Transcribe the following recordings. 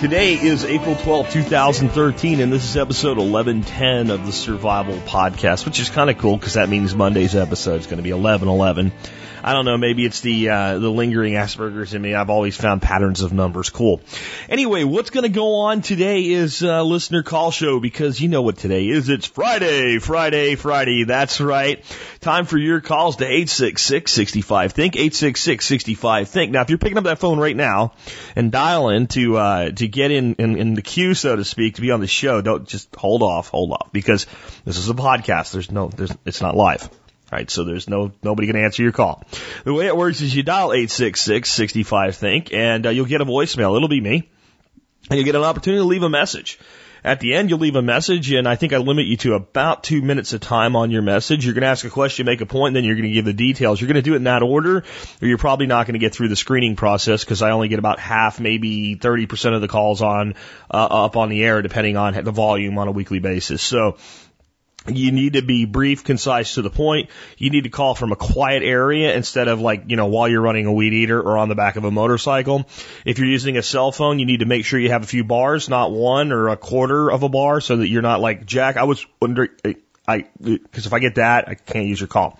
Today is April 12, 2013, and this is episode 1110 of the Survival Podcast, which is kind of cool because that means Monday's episode is going to be 1111. I don't know, maybe it's the uh, the lingering Asperger's in me. I've always found patterns of numbers cool. Anyway, what's going to go on today is uh, listener call show because you know what today is. It's Friday, Friday, Friday. That's right. Time for your calls to 866-65 think 866-65 think. Now, if you're picking up that phone right now and dialing to uh, to get in, in in the queue, so to speak, to be on the show, don't just hold off, hold off because this is a podcast. There's no, there's it's not live. Right, so there's no nobody can answer your call. The way it works is you dial eight six six sixty five think, and uh, you'll get a voicemail. It'll be me, and you get an opportunity to leave a message. At the end, you'll leave a message, and I think I limit you to about two minutes of time on your message. You're going to ask a question, make a point, and then you're going to give the details. You're going to do it in that order, or you're probably not going to get through the screening process because I only get about half, maybe 30% of the calls on uh, up on the air, depending on the volume on a weekly basis. So you need to be brief, concise, to the point. You need to call from a quiet area instead of like, you know, while you're running a weed eater or on the back of a motorcycle. If you're using a cell phone, you need to make sure you have a few bars, not one or a quarter of a bar so that you're not like, Jack, I was wondering, I, because if I get that, I can't use your call.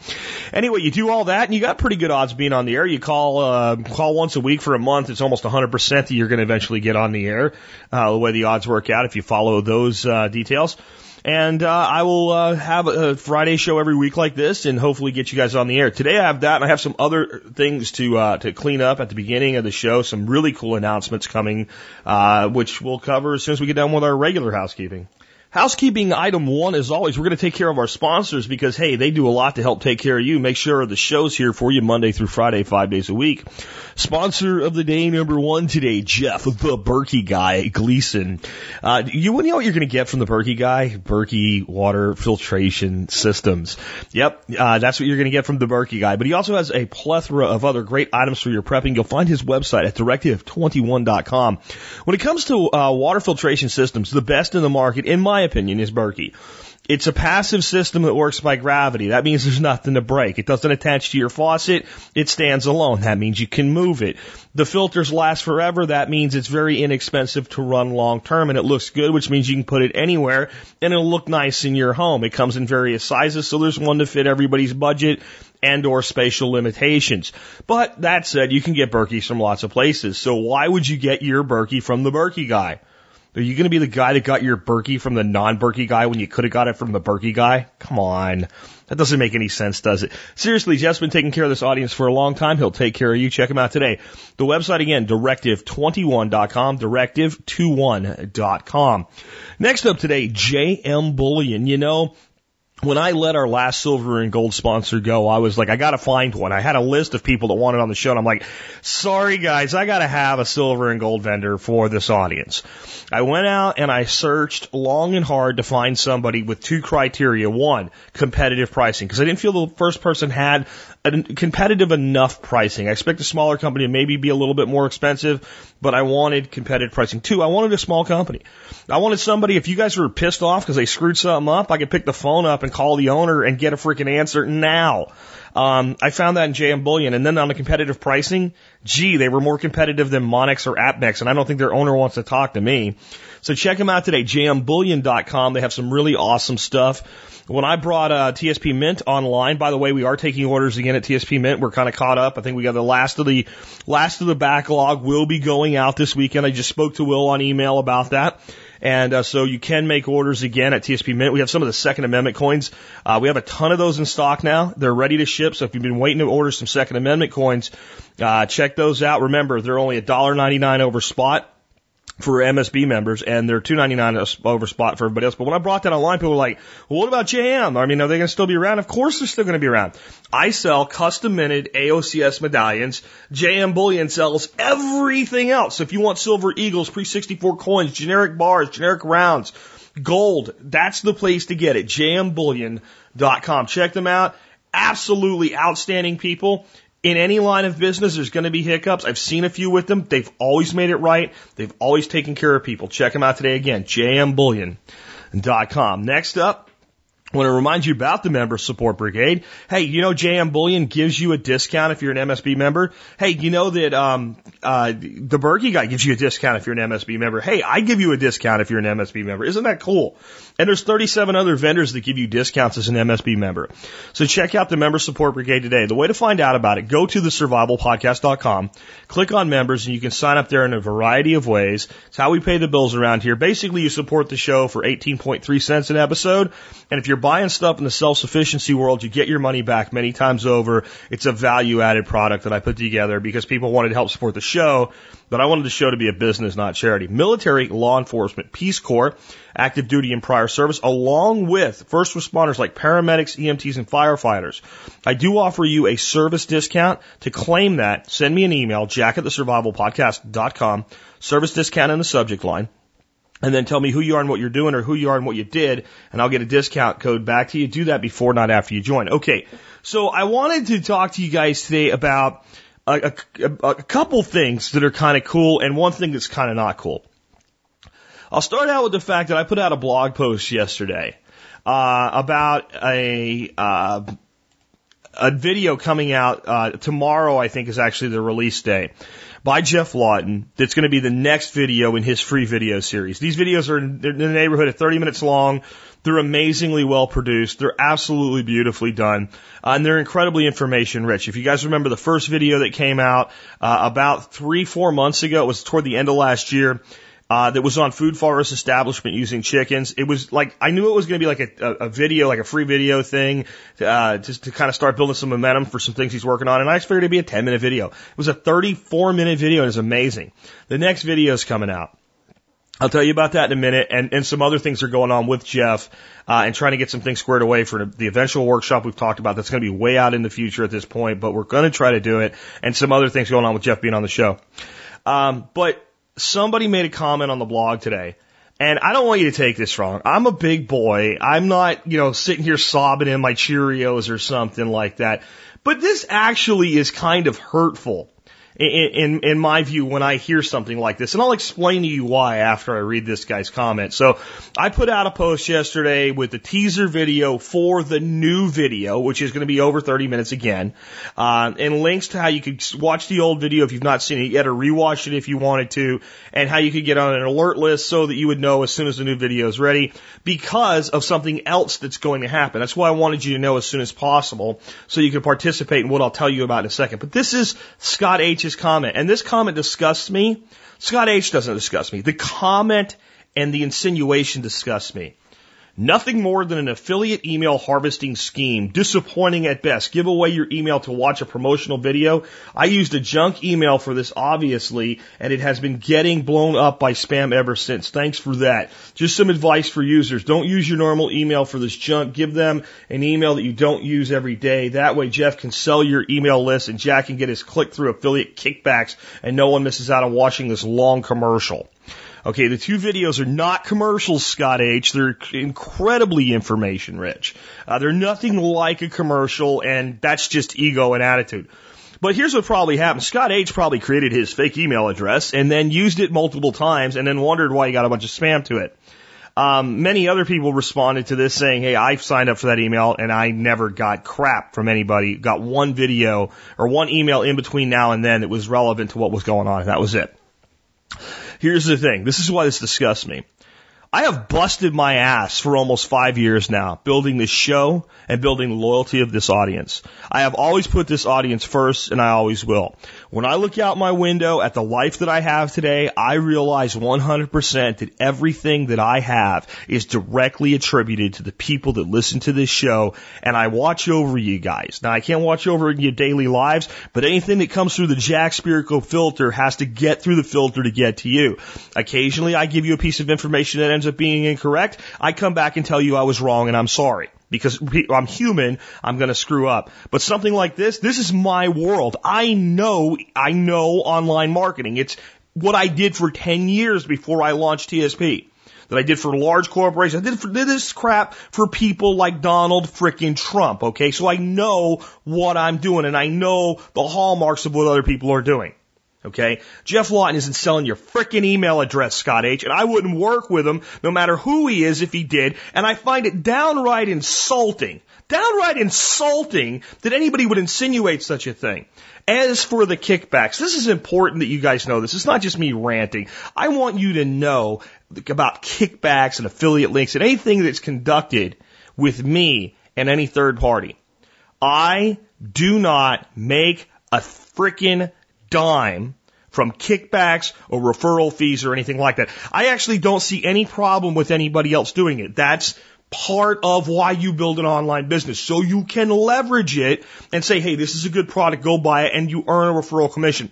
Anyway, you do all that and you got pretty good odds being on the air. You call, uh, call once a week for a month. It's almost 100% that you're going to eventually get on the air, uh, the way the odds work out if you follow those, uh, details. And uh, I will uh, have a Friday show every week like this, and hopefully get you guys on the air. Today I have that, and I have some other things to uh, to clean up at the beginning of the show. Some really cool announcements coming, uh, which we'll cover as soon as we get done with our regular housekeeping. Housekeeping item one, as always, we're going to take care of our sponsors because, hey, they do a lot to help take care of you. Make sure the show's here for you Monday through Friday, five days a week. Sponsor of the day number one today, Jeff, the Berkey guy, Gleason. Uh, you know what you're going to get from the Berkey guy? Berkey water filtration systems. Yep, uh, that's what you're going to get from the Berkey guy. But he also has a plethora of other great items for your prepping. You'll find his website at directive21.com. When it comes to uh, water filtration systems, the best in the market, in my opinion, is Berkey. It's a passive system that works by gravity. That means there's nothing to break. It doesn't attach to your faucet. It stands alone. That means you can move it. The filters last forever. That means it's very inexpensive to run long term and it looks good, which means you can put it anywhere and it'll look nice in your home. It comes in various sizes, so there's one to fit everybody's budget and or spatial limitations. But that said, you can get Berkey from lots of places. So why would you get your Berkey from the Berkey guy? Are you going to be the guy that got your Berkey from the non-Berkey guy when you could have got it from the Berkey guy? Come on. That doesn't make any sense, does it? Seriously, Jeff's been taking care of this audience for a long time. He'll take care of you. Check him out today. The website again, directive21.com, directive21.com. Next up today, JM Bullion. You know, when I let our last silver and gold sponsor go, I was like, I gotta find one. I had a list of people that wanted on the show, and I'm like, sorry guys, I gotta have a silver and gold vendor for this audience. I went out and I searched long and hard to find somebody with two criteria. One, competitive pricing, because I didn't feel the first person had competitive enough pricing. I expect a smaller company to maybe be a little bit more expensive, but I wanted competitive pricing. Two, I wanted a small company. I wanted somebody, if you guys were pissed off because they screwed something up, I could pick the phone up and call the owner and get a freaking answer now. Um, I found that in JM Bullion. And then on the competitive pricing, gee, they were more competitive than Monex or APMEX, and I don't think their owner wants to talk to me. So check them out today, jmbullion.com. They have some really awesome stuff. When I brought uh, TSP Mint online, by the way, we are taking orders again at TSP Mint. We're kind of caught up. I think we got the last of the last of the backlog will be going out this weekend. I just spoke to Will on email about that. And uh, so you can make orders again at TSP Mint. We have some of the Second Amendment coins. Uh, we have a ton of those in stock now. They're ready to ship. So if you've been waiting to order some Second Amendment coins, uh, check those out. Remember, they're only $1.99 over spot for MSB members, and they're two ninety nine over spot for everybody else. But when I brought that online, people were like, well, "What about JM? I mean, are they going to still be around?" Of course, they're still going to be around. I sell custom minted AOCS medallions. JM Bullion sells everything else. So If you want silver eagles, pre sixty four coins, generic bars, generic rounds, gold, that's the place to get it. JMBullion.com. Check them out. absolutely outstanding people. In any line of business, there's going to be hiccups. I've seen a few with them. They've always made it right. They've always taken care of people. Check them out today again, jmbullion.com. Next up, I want to remind you about the Member Support Brigade. Hey, you know JM Bullion gives you a discount if you're an MSB member. Hey, you know that um, uh, the Berkey guy gives you a discount if you're an MSB member. Hey, I give you a discount if you're an MSB member. Isn't that cool? And there's 37 other vendors that give you discounts as an MSB member. So check out the Member Support Brigade today. The way to find out about it, go to thesurvivalpodcast.com, click on members, and you can sign up there in a variety of ways. It's how we pay the bills around here. Basically, you support the show for 18.3 cents an episode. And if you're buying stuff in the self-sufficiency world, you get your money back many times over. It's a value added product that I put together because people wanted to help support the show, but I wanted the show to be a business, not charity. Military, law enforcement, Peace Corps, active duty and prior service, along with first responders like paramedics, EMTs, and firefighters. I do offer you a service discount. To claim that, send me an email, jack at the service discount in the subject line and then tell me who you are and what you're doing or who you are and what you did, and I'll get a discount code back to you. Do that before, not after you join. Okay. So I wanted to talk to you guys today about a, a, a couple things that are kind of cool and one thing that's kind of not cool. I'll start out with the fact that I put out a blog post yesterday uh, about a uh, a video coming out uh, tomorrow. I think is actually the release day by Geoff Lawton that's going to be the next video in his free video series. These videos are in the neighborhood of 30 minutes long. They're amazingly well produced. They're absolutely beautifully done. Uh, and they're incredibly information rich. If you guys remember the first video that came out uh, about three, four months ago, it was toward the end of last year uh, that was on Food Forest Establishment using chickens. It was like I knew it was going to be like a, a, a, video, like a free video thing, uh, just to kind of start building some momentum for some things he's working on. And I expected it to be a 10 minute video. It was a 34 minute video and it's amazing. The next video is coming out. I'll tell you about that in a minute, and, and some other things are going on with Jeff uh, and trying to get some things squared away for the eventual workshop we've talked about. That's going to be way out in the future at this point, but we're going to try to do it, and some other things going on with Jeff being on the show. Um, but somebody made a comment on the blog today, and I don't want you to take this wrong. I'm a big boy. I'm not, you know, sitting here sobbing in my Cheerios or something like that. But this actually is kind of hurtful in, in, my view when I hear something like this. And I'll explain to you why after I read this guy's comment. So I put out a post yesterday with the teaser video for the new video, which is going to be over 30 minutes again, uh, and links to how you could watch the old video if you've not seen it yet or rewatch it if you wanted to, and how you could get on an alert list so that you would know as soon as the new video is ready because of something else that's going to happen. That's why I wanted you to know as soon as possible so you could participate in what I'll tell you about in a second. But this is Scott H his comment, and this comment disgusts me. Scott H doesn't disgust me. The comment and the insinuation disgust me. Nothing more than an affiliate email harvesting scheme. Disappointing at best. Give away your email to watch a promotional video. I used a junk email for this, obviously, and it has been getting blown up by spam ever since. Thanks for that. Just some advice for users. Don't use your normal email for this junk. Give them an email that you don't use every day. That way Jeff can sell your email list and Jack can get his click through affiliate kickbacks and no one misses out on watching this long commercial. Okay, the two videos are not commercials, Scott H. They're incredibly information rich. Uh, they're nothing like a commercial, and that's just ego and attitude. But here's what probably happened. Scott H probably created his fake email address and then used it multiple times and then wondered why he got a bunch of spam to it. Um, many other people responded to this saying, Hey, I've signed up for that email and I never got crap from anybody. Got one video or one email in between now and then that was relevant to what was going on. And that was it. Here's the thing. This is why this disgusts me. I have busted my ass for almost five years now, building this show and building the loyalty of this audience. I have always put this audience first and I always will. When I look out my window at the life that I have today, I realize 100% that everything that I have is directly attributed to the people that listen to this show and I watch over you guys. Now I can't watch over your daily lives, but anything that comes through the Jack Spirko filter has to get through the filter to get to you. Occasionally I give you a piece of information that ends up being incorrect. I come back and tell you I was wrong and I'm sorry because I'm human, I'm going to screw up. But something like this, this is my world. I know, I know online marketing. It's what I did for 10 years before I launched TSP. that I did for large corporations. I did, for, did this crap for people like Donald frickin' Trump, okay? So I know what I'm doing and I know the hallmarks of what other people are doing. Okay? Geoff Lawton isn't selling your frickin' email address, Scott H, and I wouldn't work with him no matter who he is if he did, and I find it downright insulting, downright insulting that anybody would insinuate such a thing. As for the kickbacks, this is important that you guys know this. It's not just me ranting. I want you to know about kickbacks and affiliate links and anything that's conducted with me and any third party. I do not make a frickin' dime from kickbacks or referral fees or anything like that. I actually don't see any problem with anybody else doing it. That's part of why you build an online business. So you can leverage it and say, hey, this is a good product, go buy it, and you earn a referral commission.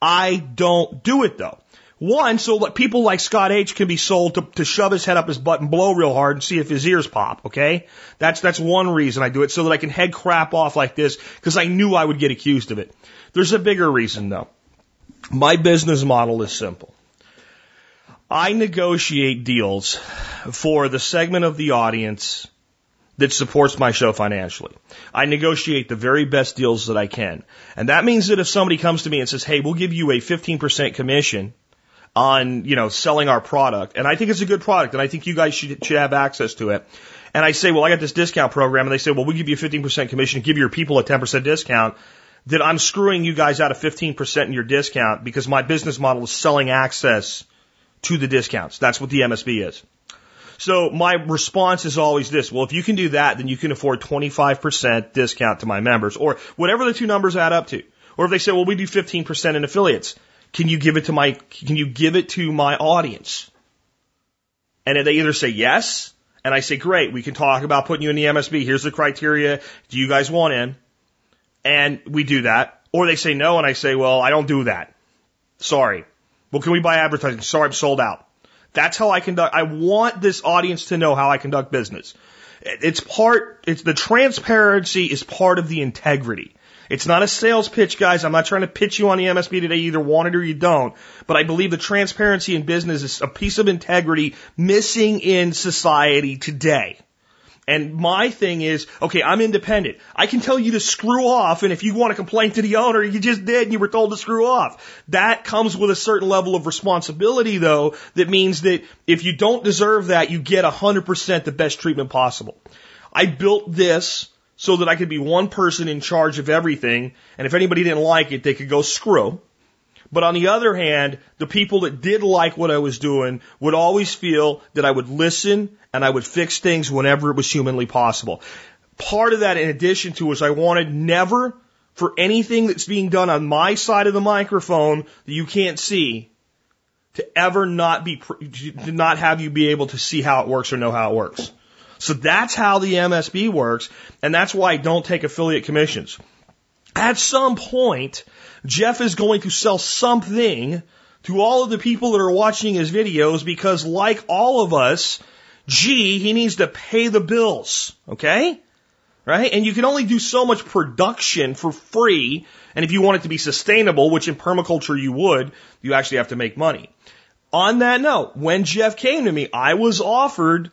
I don't do it though. One, so that people like Scott H can be sold to, to shove his head up his butt and blow real hard and see if his ears pop, okay? That's, that's one reason I do it, so that I can head crap off like this, because I knew I would get accused of it. There's a bigger reason though. My business model is simple. I negotiate deals for the segment of the audience that supports my show financially. I negotiate the very best deals that I can. And that means that if somebody comes to me and says, Hey, we'll give you a 15% commission on, you know, selling our product. And I think it's a good product and I think you guys should, should have access to it. And I say, well, I got this discount program. And they say, well, we'll give you a 15% commission, give your people a 10% discount. That I'm screwing you guys out of 15% in your discount because my business model is selling access to the discounts. That's what the MSB is. So my response is always this. Well, if you can do that, then you can afford 25% discount to my members or whatever the two numbers add up to. Or if they say, well, we do 15% in affiliates. Can you give it to my, can you give it to my audience? And they either say yes, and I say, great, we can talk about putting you in the MSB. Here's the criteria. Do you guys want in? And we do that. Or they say no, and I say, well, I don't do that. Sorry. Well, can we buy advertising? Sorry, I'm sold out. That's how I conduct. I want this audience to know how I conduct business. It's part, it's the transparency is part of the integrity. It's not a sales pitch, guys. I'm not trying to pitch you on the MSB today. You either want it or you don't. But I believe the transparency in business is a piece of integrity missing in society today. And my thing is, okay, I'm independent. I can tell you to screw off, and if you want to complain to the owner, you just did and you were told to screw off. That comes with a certain level of responsibility, though, that means that if you don't deserve that, you get 100% the best treatment possible. I built this so that I could be one person in charge of everything, and if anybody didn't like it, they could go screw. But on the other hand, the people that did like what I was doing would always feel that I would listen and I would fix things whenever it was humanly possible. Part of that, in addition to, is I wanted never for anything that's being done on my side of the microphone that you can't see to ever not be, to not have you be able to see how it works or know how it works. So that's how the MSB works, and that's why I don't take affiliate commissions. At some point, Jeff is going to sell something to all of the people that are watching his videos because like all of us, gee, he needs to pay the bills. Okay? Right? And you can only do so much production for free. And if you want it to be sustainable, which in permaculture you would, you actually have to make money. On that note, when Jeff came to me, I was offered,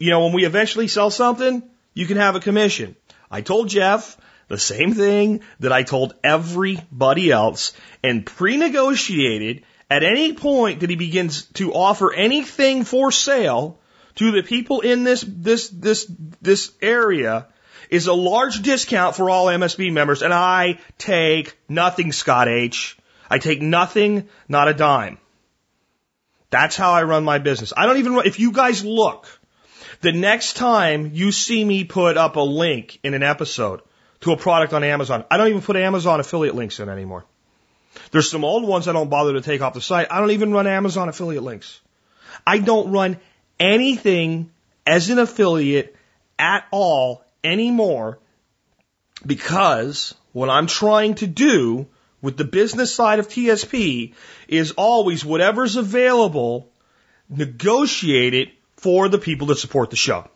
you know, when we eventually sell something, you can have a commission. I told Jeff the same thing that I told everybody else and pre-negotiated at any point that he begins to offer anything for sale to the people in this, this, this, this area is a large discount for all MSB members and I take nothing, Scott H. I take nothing, not a dime. That's how I run my business. I don't even, if you guys look, the next time you see me put up a link in an episode, to a product on Amazon. I don't even put Amazon affiliate links in anymore. There's some old ones I don't bother to take off the site. I don't even run Amazon affiliate links. I don't run anything as an affiliate at all anymore because what I'm trying to do with the business side of TSP is always whatever's available, negotiate it for the people that support the show.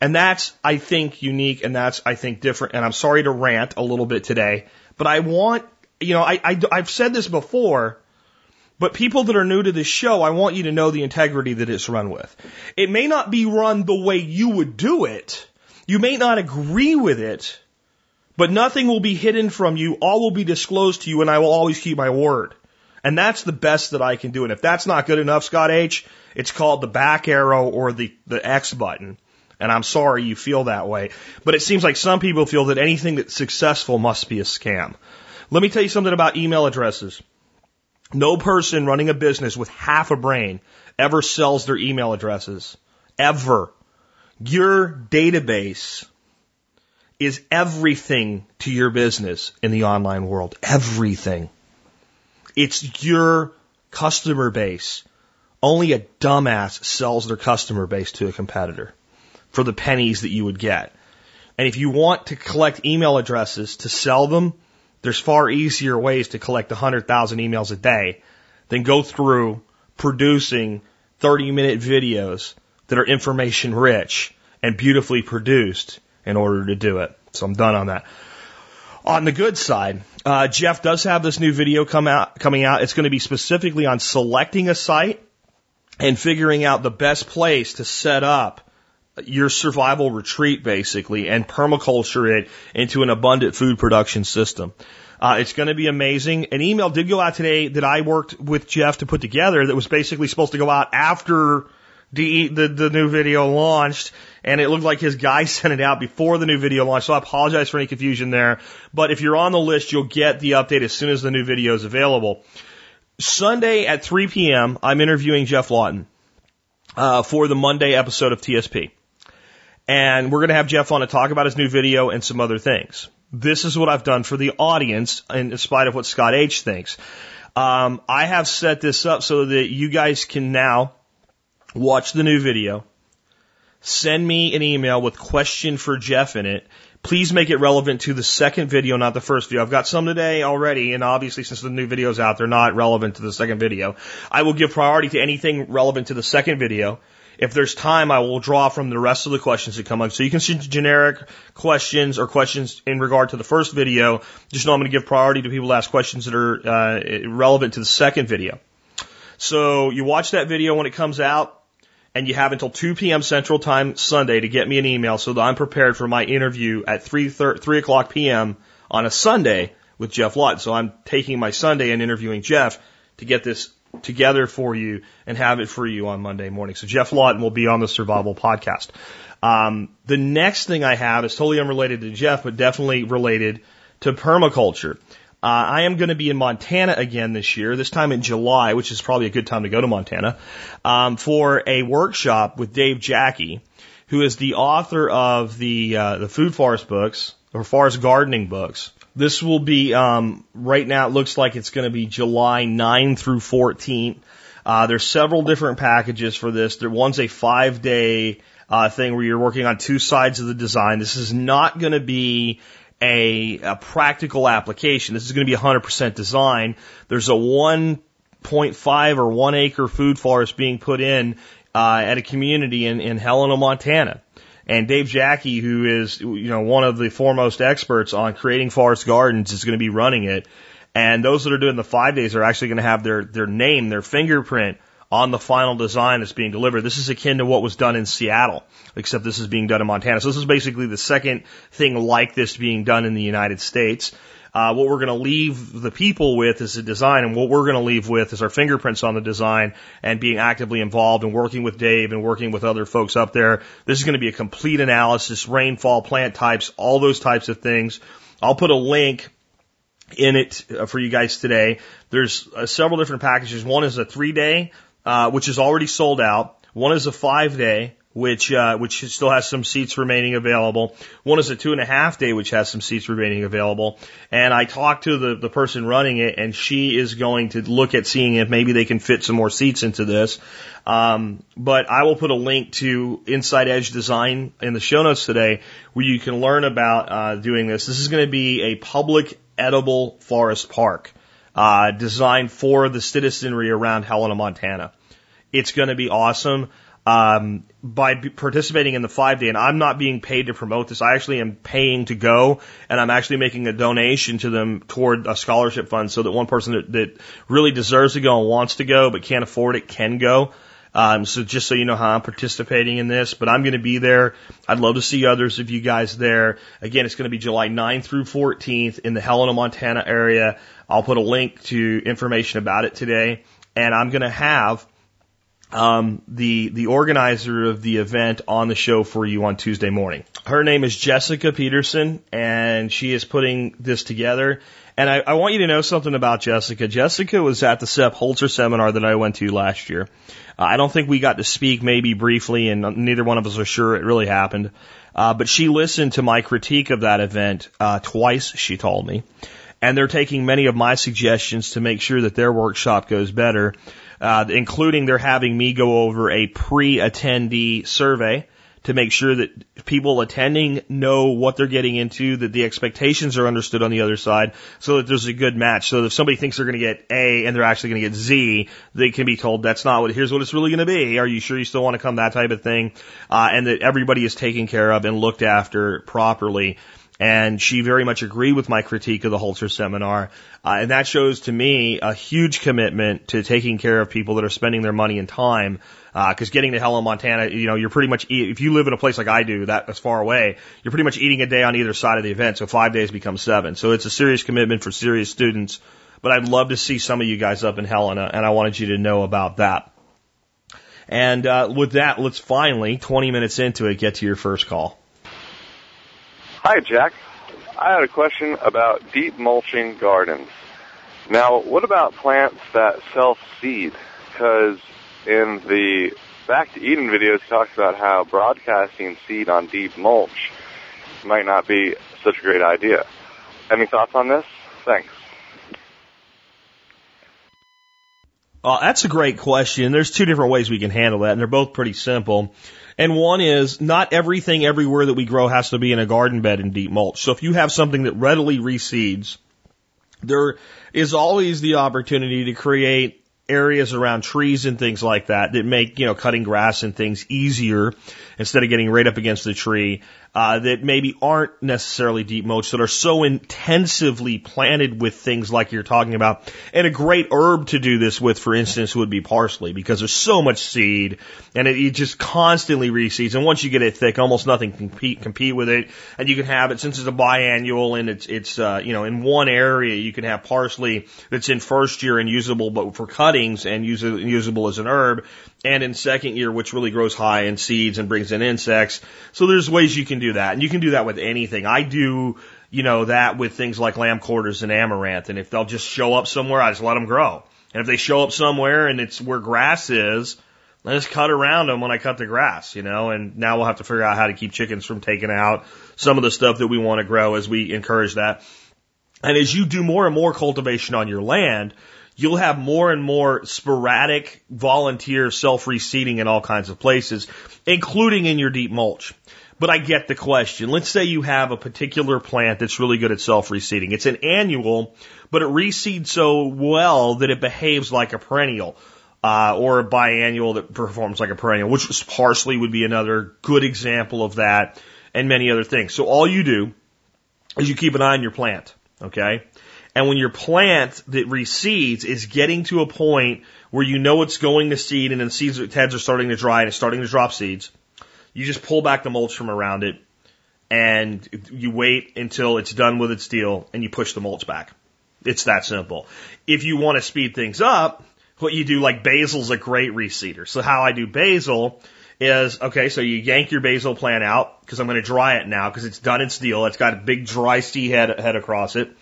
And that's, I think, unique and that's, I think, different. And I'm sorry to rant a little bit today, but I want, you know, I, I, I've said this before, But people that are new to this show, I want you to know the integrity that it's run with. It may not be run the way you would do it. You may not agree with it, but nothing will be hidden from you. All will be disclosed to you and I will always keep my word. And that's the best that I can do. And if that's not good enough, Scott H., it's called the back arrow or the, the X button. And I'm sorry you feel that way. But it seems like some people feel that anything that's successful must be a scam. Let me tell you something about email addresses. No person running a business with half a brain ever sells their email addresses. Ever. Your database is everything to your business in the online world. Everything. It's your customer base. Only a dumbass sells their customer base to a competitor for the pennies that you would get. And if you want to collect email addresses to sell them, there's far easier ways to collect 100,000 emails a day than go through producing 30 minute videos that are information rich and beautifully produced in order to do it. So I'm done on that. On the good side, uh, Jeff does have this new video come out, coming out. It's going to be specifically on selecting a site and figuring out the best place to set up your survival retreat basically and permaculture it into an abundant food production system. Uh, it's going to be amazing. An email did go out today that I worked with Jeff to put together that was basically supposed to go out after the, the, the new video launched and it looked like his guy sent it out before the new video launched. So I apologize for any confusion there. But if you're on the list, you'll get the update as soon as the new video is available. Sunday at 3 p.m., I'm interviewing Geoff Lawton uh, for the Monday episode of TSP. And we're going to have Jeff on to talk about his new video and some other things. This is what I've done for the audience, in spite of what Scott H thinks. Um, I have set this up so that you guys can now watch the new video, send me an email with question for Jeff in it. Please make it relevant to the second video, not the first video. I've got some today already, and obviously since the new video's out, they're not relevant to the second video. I will give priority to anything relevant to the second video. If there's time, I will draw from the rest of the questions that come up. So you can send generic questions or questions in regard to the first video. Just know I'm going to give priority to people to ask questions that are uh, relevant to the second video. So you watch that video when it comes out and you have until 2 p.m. Central Time Sunday to get me an email so that I'm prepared for my interview at 3, 3 o'clock p.m. on a Sunday with Geoff Lawton. So I'm taking my Sunday and interviewing Jeff to get this together for you and have it for you on Monday morning. So Geoff Lawton will be on the Survival Podcast. Um, the next thing I have is totally unrelated to Jeff, but definitely related to permaculture. Uh, I am going to be in Montana again this year, this time in July, which is probably a good time to go to Montana, um, for a workshop with Dave Jacke, who is the author of the uh, the food forest books or forest gardening books. This will be um, right now. It looks like it's going to be July 9 through 14. Uh, there's several different packages for this. There one's a five day uh, thing where you're working on two sides of the design. This is not going to be a, a practical application. This is going to be 100% design. There's a 1.5 or 1 acre food forest being put in uh, at a community in, in Helena, Montana. And Dave Jacke, who is you know one of the foremost experts on creating forest gardens, is going to be running it. And those that are doing the five days are actually going to have their their name, their fingerprint on the final design that's being delivered. This is akin to what was done in Seattle, except this is being done in Montana. So this is basically the second thing like this being done in the United States. Uh, what we're going to leave the people with is the design, and what we're going to leave with is our fingerprints on the design and being actively involved and working with Dave and working with other folks up there. This is going to be a complete analysis, rainfall, plant types, all those types of things. I'll put a link in it uh, for you guys today. There's uh, several different packages. One is a three day uh, which is already sold out. One is a five day, which uh, which still has some seats remaining available. One is a two and a half day, which has some seats remaining available. And I talked to the the person running it, and she is going to look at seeing if maybe they can fit some more seats into this. Um, but I will put a link to Inside Edge Design in the show notes today, where you can learn about uh, doing this. This is going to be a public edible forest park uh, designed for the citizenry around Helena, Montana. It's going to be awesome. um, by participating in the five day, and I'm not being paid to promote this. I actually am paying to go, and I'm actually making a donation to them toward a scholarship fund, so that one person that, that really deserves to go and wants to go but can't afford it can go. Um, so just so you know how I'm participating in this, but I'm going to be there. I'd love to see others of you guys there. Again, it's going to be July 9th through 14th in the Helena, Montana area. I'll put a link to information about it today, and I'm going to have um, the the organizer of the event on the show for you on Tuesday morning. Her name is Jessica Peterson, and she is putting this together. And I, I want you to know something about Jessica. Jessica was at the Sepp Holzer seminar that I went to last year. Uh, I don't think we got to speak, maybe briefly, and neither one of us are sure it really happened. Uh, but she listened to my critique of that event uh, twice. She told me, and they're taking many of my suggestions to make sure that their workshop goes better uh, including they're having me go over a pre-attendee survey to make sure that people attending know what they're getting into, that the expectations are understood on the other side, so that there's a good match. So if somebody thinks they're going to get A and they're actually going to get Z, they can be told that's not what, here's what it's really going to be. Are you sure you still want to come? That type of thing. Uh, and that everybody is taken care of and looked after properly. And she very much agreed with my critique of the Holzer seminar. Uh, and that shows to me a huge commitment to taking care of people that are spending their money and time. Because uh, getting to Helena, Montana, you know, you're pretty much, if you live in a place like I do, that as far away, you're pretty much eating a day on either side of the event. So five days becomes seven. So it's a serious commitment for serious students. But I'd love to see some of you guys up in Helena, and I wanted you to know about that. And uh, with that, let's finally, 20 minutes into it, get to your first call. Hi, Jack. I had a question about deep mulching gardens. Now, what about plants that self-seed? Because in the Back to Eden videos, talks about how broadcasting seed on deep mulch might not be such a great idea. Any thoughts on this? Thanks. Well, that's a great question. There's two different ways we can handle that, and they're both pretty simple. And one is not everything everywhere that we grow has to be in a garden bed in deep mulch. So if you have something that readily reseeds, there is always the opportunity to create areas around trees and things like that that make, you know, cutting grass and things easier instead of getting right up against the tree uh, that maybe aren't necessarily deep mulch that are so intensively planted with things like you're talking about. And a great herb to do this with, for instance, would be parsley because there's so much seed and it, it just constantly reseeds. And once you get it thick, almost nothing can compete, compete with it. And you can have it since it's a biannual and it's, it's, uh, you know, in one area you can have parsley that's in first year and usable, but for cuttings and use, usable as an herb and in second year, which really grows high in seeds and brings in insects. So there's ways you can do that. And you can do that with anything. I do, you know, that with things like lamb quarters and amaranth. And if they'll just show up somewhere, I just let them grow. And if they show up somewhere and it's where grass is, I just cut around them when I cut the grass, you know, and now we'll have to figure out how to keep chickens from taking out some of the stuff that we want to grow as we encourage that. And as you do more and more cultivation on your land, you'll have more and more sporadic volunteer self reseeding in all kinds of places, including in your deep mulch. But I get the question. Let's say you have a particular plant that's really good at self reseeding. It's an annual, but it reseeds so well that it behaves like a perennial. Uh, or a biannual that performs like a perennial, which parsley would be another good example of that, and many other things. So all you do is you keep an eye on your plant, okay? And when your plant that reseeds is getting to a point where you know it's going to seed and the seeds heads are starting to dry and it's starting to drop seeds, you just pull back the mulch from around it and you wait until it's done with its deal and you push the mulch back. It's that simple. If you want to speed things up, what you do like basil's a great reseeder. So how I do basil is okay, so you yank your basil plant out because I'm going to dry it now because it's done its deal. It's got a big dry seed head, head across it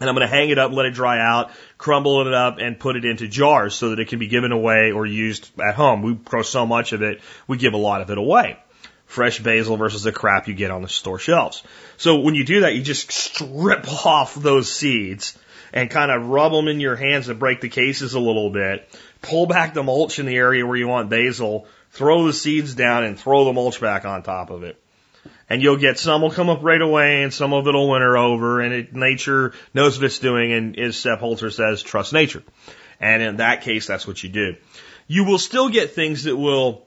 and I'm going to hang it up, let it dry out, crumble it up, and put it into jars so that it can be given away or used at home. We grow so much of it, we give a lot of it away. Fresh basil versus the crap you get on the store shelves. So when you do that, you just strip off those seeds and kind of rub them in your hands and break the cases a little bit. Pull back the mulch in the area where you want basil, throw the seeds down, and throw the mulch back on top of it and you'll get some will come up right away and some of it'll winter over and it, nature knows what it's doing and as Sepp Holzer says, trust nature. And in that case, that's what you do. You will still get things that will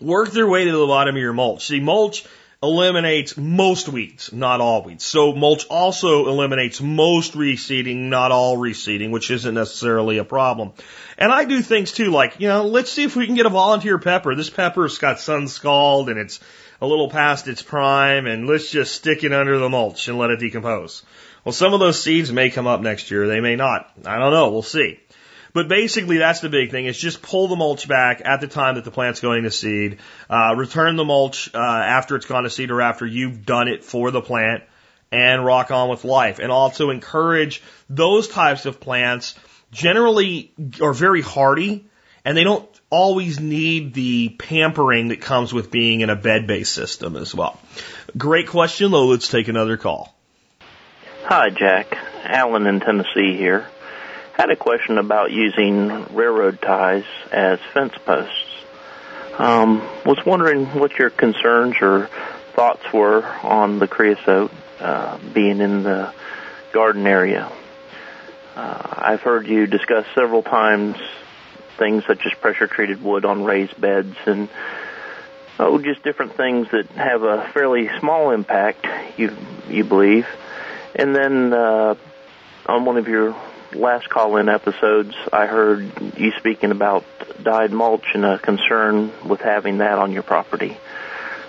work their way to the bottom of your mulch. See, mulch eliminates most weeds, not all weeds. So mulch also eliminates most reseeding, not all reseeding, which isn't necessarily a problem. And I do things too, like, you know, let's see if we can get a volunteer pepper. This pepper's got sun scald and it's a little past its prime and let's just stick it under the mulch and let it decompose. Well, some of those seeds may come up next year. They may not. I don't know. We'll see. But basically, that's the big thing. Is just pull the mulch back at the time that the plant's going to seed. Uh, return the mulch uh, after it's gone to seed or after you've done it for the plant, and rock on with life. And also encourage those types of plants. Generally, are very hardy, and they don't always need the pampering that comes with being in a bed-based system as well. Great question, though. Let's take another call. Hi, Jack. Alan in Tennessee here. Had a question about using railroad ties as fence posts. Um, was wondering what your concerns or thoughts were on the creosote uh, being in the garden area. Uh, I've heard you discuss several times things such as pressure treated wood on raised beds and oh, just different things that have a fairly small impact. You you believe, and then uh, on one of your last call-in episodes, I heard you speaking about dyed mulch and a concern with having that on your property.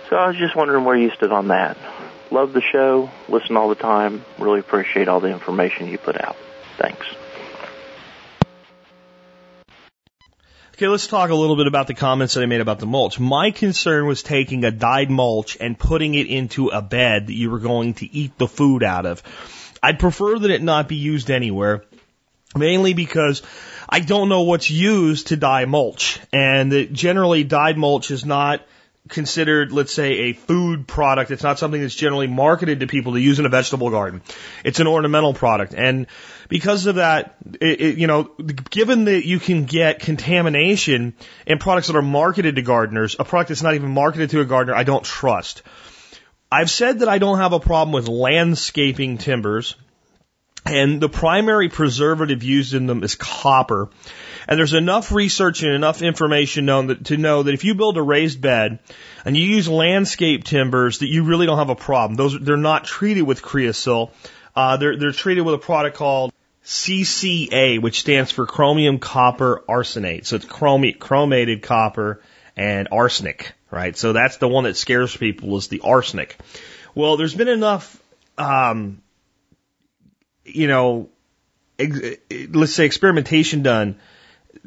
So I was just wondering where you stood on that. Love the show, listen all the time, really appreciate all the information you put out. Thanks. Okay, let's talk a little bit about the comments that I made about the mulch. My concern was taking a dyed mulch and putting it into a bed that you were going to eat the food out of. I'd prefer that it not be used anywhere mainly because I don't know what's used to dye mulch, and that generally dyed mulch is not considered, let's say, a food product. It's not something that's generally marketed to people to use in a vegetable garden. It's an ornamental product, and because of that, it, it, you know, given that you can get contamination in products that are marketed to gardeners, a product that's not even marketed to a gardener, I don't trust. I've said that I don't have a problem with landscaping timbers and the primary preservative used in them is copper. And there's enough research and enough information known that, to know that if you build a raised bed and you use landscape timbers, that you really don't have a problem. Those they're not treated with creosote. Uh, they're they're treated with a product called CCA, which stands for chromium copper arsenate. So it's chromi- chromated copper and arsenic, right? So that's the one that scares people is the arsenic. Well, there's been enough um, you know, ex- let's say experimentation done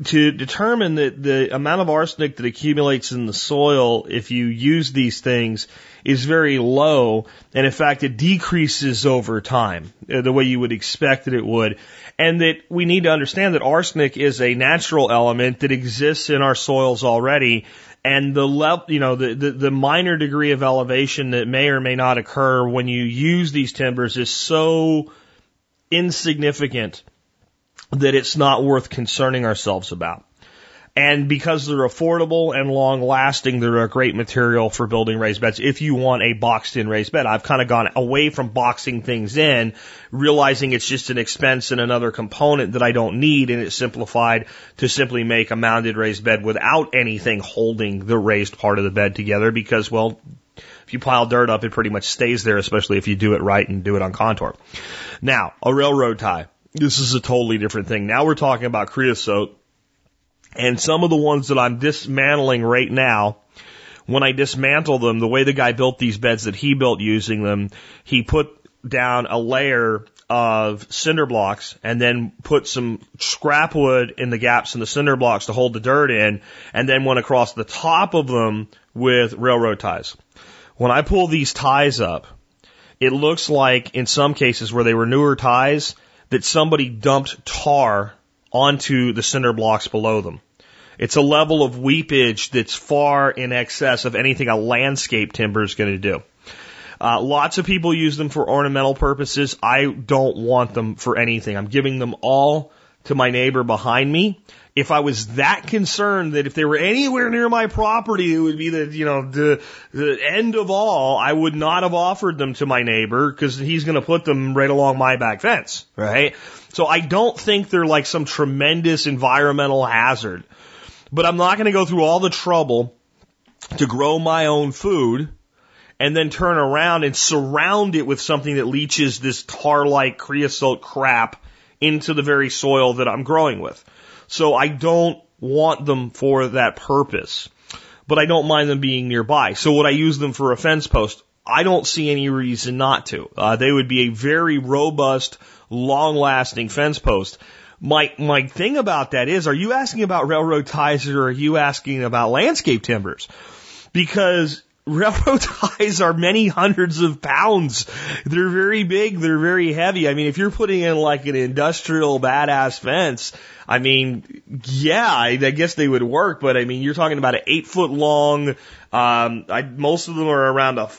to determine that the amount of arsenic that accumulates in the soil if you use these things is very low. And in fact, it decreases over time uh, the way you would expect that it would. And that we need to understand that arsenic is a natural element that exists in our soils already. And the level, you know, the, the, the minor degree of elevation that may or may not occur when you use these timbers is so insignificant that it's not worth concerning ourselves about. And because they're affordable and long lasting, they're a great material for building raised beds. If you want a boxed in raised bed, I've kind of gone away from boxing things in, realizing it's just an expense and another component that I don't need. And it's simplified to simply make a mounded raised bed without anything holding the raised part of the bed together because, well, if you pile dirt up, it pretty much stays there, especially if you do it right and do it on contour. Now, a railroad tie. This is a totally different thing. Now we're talking about creosote. And some of the ones that I'm dismantling right now, when I dismantle them, the way the guy built these beds that he built using them, he put down a layer of cinder blocks and then put some scrap wood in the gaps in the cinder blocks to hold the dirt in and then went across the top of them with railroad ties. When I pull these ties up, it looks like in some cases where they were newer ties that somebody dumped tar onto the cinder blocks below them. It's a level of weepage that's far in excess of anything a landscape timber is going to do. Uh, lots of people use them for ornamental purposes. I don't want them for anything. I'm giving them all to my neighbor behind me if I was that concerned that if they were anywhere near my property, it would be the, you know, the, the end of all, I would not have offered them to my neighbor because he's going to put them right along my back fence, right? So I don't think they're like some tremendous environmental hazard, but I'm not going to go through all the trouble to grow my own food and then turn around and surround it with something that leaches this tar-like creosote crap into the very soil that I'm growing with. So I don't want them for that purpose, but I don't mind them being nearby. So would I use them for a fence post? I don't see any reason not to. Uh, they would be a very robust, long-lasting fence post. My my thing about that is, are you asking about railroad ties or are you asking about landscape timbers? Because railroad ties are many hundreds of pounds. They're very big. They're very heavy. I mean, if you're putting in like an industrial badass fence, I mean, yeah, I, guess they would work, but I mean, you're talking about an eight foot long, um, I, most of them are around a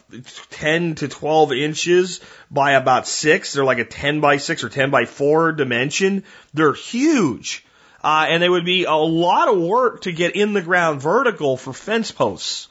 10 to 12 inches by about six. They're like a 10 by six or 10 by four dimension. They're huge. Uh, and they would be a lot of work to get in the ground vertical for fence posts.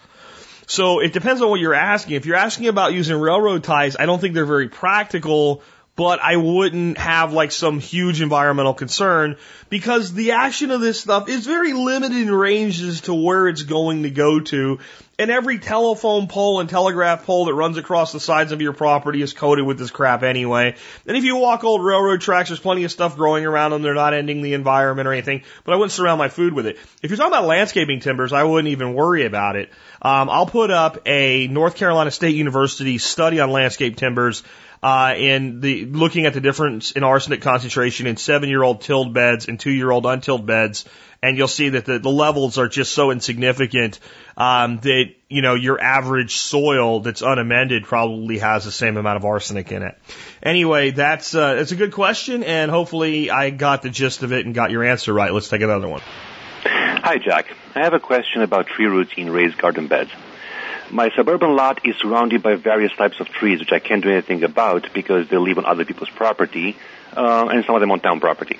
So it depends on what you're asking. If you're asking about using railroad ties, I don't think they're very practical, but I wouldn't have like some huge environmental concern because the action of this stuff is very limited in range as to where it's going to go to. And every telephone pole and telegraph pole that runs across the sides of your property is coated with this crap anyway. And if you walk old railroad tracks, there's plenty of stuff growing around them. They're not ending the environment or anything, but I wouldn't surround my food with it. If you're talking about landscaping timbers, I wouldn't even worry about it. Um, I'll put up a North Carolina State University study on landscape timbers uh, in the looking at the difference in arsenic concentration in seven year old tilled beds and two year old untilled beds. And you'll see that the, the levels are just so insignificant um, that you know your average soil that's unamended probably has the same amount of arsenic in it. Anyway, that's uh, it's a good question, and hopefully I got the gist of it and got your answer right. Let's take another one. Hi, Jack. I have a question about tree roots in raised garden beds. My suburban lot is surrounded by various types of trees, which I can't do anything about because they live on other people's property, uh, and some of them on town property.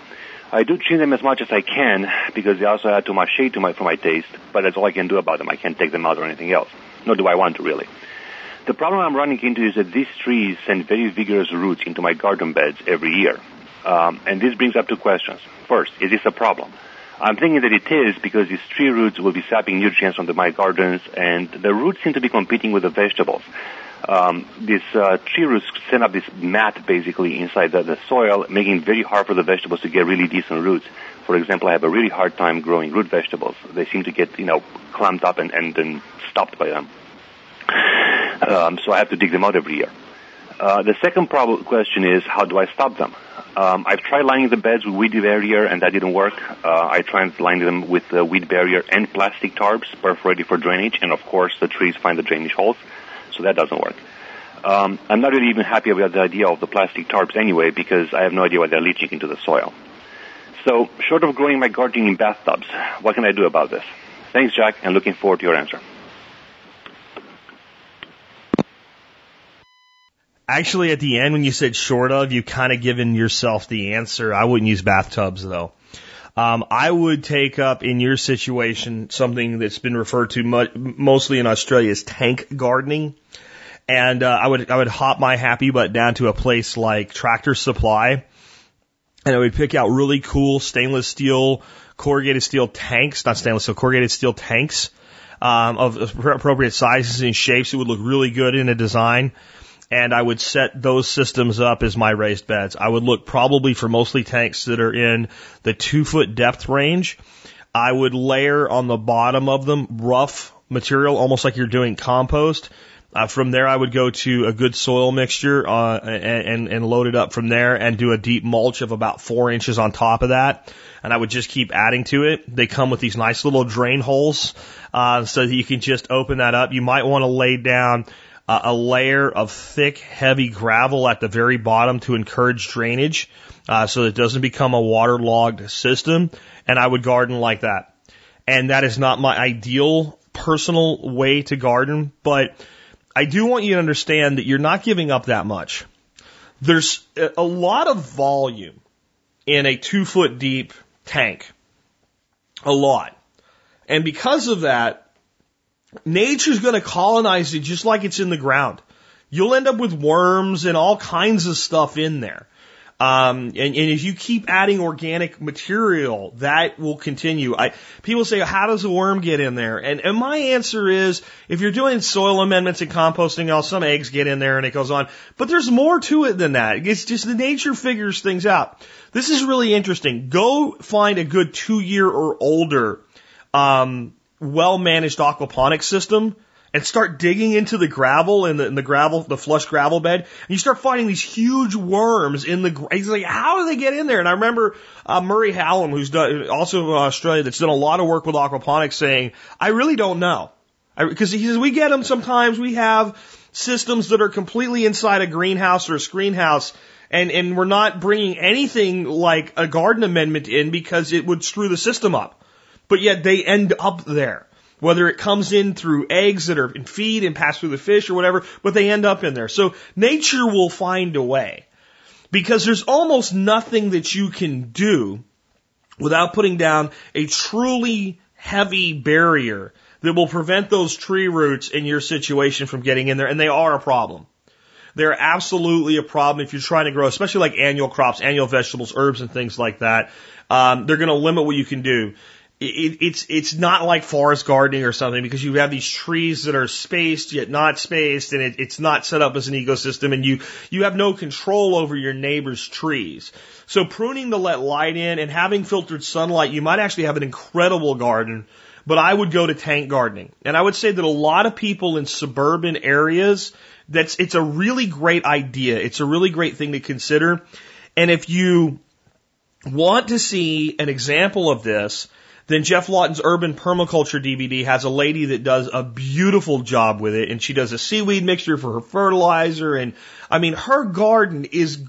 I do trim them as much as I can because they also add too much shade to my, for my taste, but that's all I can do about them. I can't take them out or anything else. Nor do I want to really. The problem I'm running into is that these trees send very vigorous roots into my garden beds every year. Um, and this brings up two questions. First, is this a problem? I'm thinking that it is because these tree roots will be sapping nutrients from the, my gardens, and the roots seem to be competing with the vegetables. Um, these uh, tree roots send up this mat basically inside the, the soil, making it very hard for the vegetables to get really decent roots. For example, I have a really hard time growing root vegetables. They seem to get, you know, clamped up and, and then stopped by them. Um, so I have to dig them out every year. Uh, the second problem, question is, how do I stop them? Um, I've tried lining the beds with weed barrier, and that didn't work. Uh, I tried lining them with uh, weed barrier and plastic tarps perforated for drainage, and of course the trees find the drainage holes, so that doesn't work. Um, I'm not really even happy about the idea of the plastic tarps anyway, because I have no idea why they're leaching into the soil. So, short of growing my gardening in bathtubs, what can I do about this? Thanks, Jack, and looking forward to your answer. Actually, at the end, when you said short of, you kind of given yourself the answer. I wouldn't use bathtubs though. Um, I would take up in your situation something that's been referred to mo- mostly in Australia as tank gardening, and uh, I would I would hop my happy butt down to a place like Tractor Supply, and I would pick out really cool stainless steel, corrugated steel tanks, not stainless steel, corrugated steel tanks um, of appropriate sizes and shapes. It would look really good in a design and I would set those systems up as my raised beds. I would look probably for mostly tanks that are in the two foot depth range. I would layer on the bottom of them rough material, almost like you're doing compost. Uh, from there, I would go to a good soil mixture uh, and, and load it up from there and do a deep mulch of about four inches on top of that. And I would just keep adding to it. They come with these nice little drain holes uh, so that you can just open that up. You might want to lay down uh, a layer of thick, heavy gravel at the very bottom to encourage drainage, uh, so that it doesn't become a waterlogged system. And I would garden like that. And that is not my ideal personal way to garden, but I do want you to understand that you're not giving up that much. There's a lot of volume in a two foot deep tank. A lot. And because of that, nature's going to colonize it just like it's in the ground. You'll end up with worms and all kinds of stuff in there. Um, and, and if you keep adding organic material, that will continue. I, people say, how does a worm get in there? And, and my answer is, if you're doing soil amendments and composting, all some eggs get in there and it goes on. But there's more to it than that. It's just the nature figures things out. This is really interesting. Go find a good two year or older, um, well managed aquaponics system and start digging into the gravel in the, the gravel, the flush gravel bed, and you start finding these huge worms in the. He's like, how do they get in there? And I remember uh, Murray Hallam, who's done also in Australia, that's done a lot of work with aquaponics, saying, I really don't know, because he says we get them sometimes. We have systems that are completely inside a greenhouse or a screen house. And, and we're not bringing anything like a garden amendment in because it would screw the system up. But yet they end up there whether it comes in through eggs that are in feed and pass through the fish or whatever, but they end up in there. So nature will find a way because there's almost nothing that you can do without putting down a truly heavy barrier that will prevent those tree roots in your situation from getting in there. And they are a problem. They're absolutely a problem if you're trying to grow, especially like annual crops, annual vegetables, herbs, and things like that. Um, they're going to limit what you can do it, it's it's not like forest gardening or something because you have these trees that are spaced yet not spaced, and it, it's not set up as an ecosystem, and you you have no control over your neighbor's trees. So pruning to let light in and having filtered sunlight, you might actually have an incredible garden. But I would go to tank gardening, and I would say that a lot of people in suburban areas, that's it's a really great idea. It's a really great thing to consider, and if you want to see an example of this then Geoff Lawton's Urban Permaculture DVD has a lady that does a beautiful job with it, and she does a seaweed mixture for her fertilizer, and I mean, her garden is.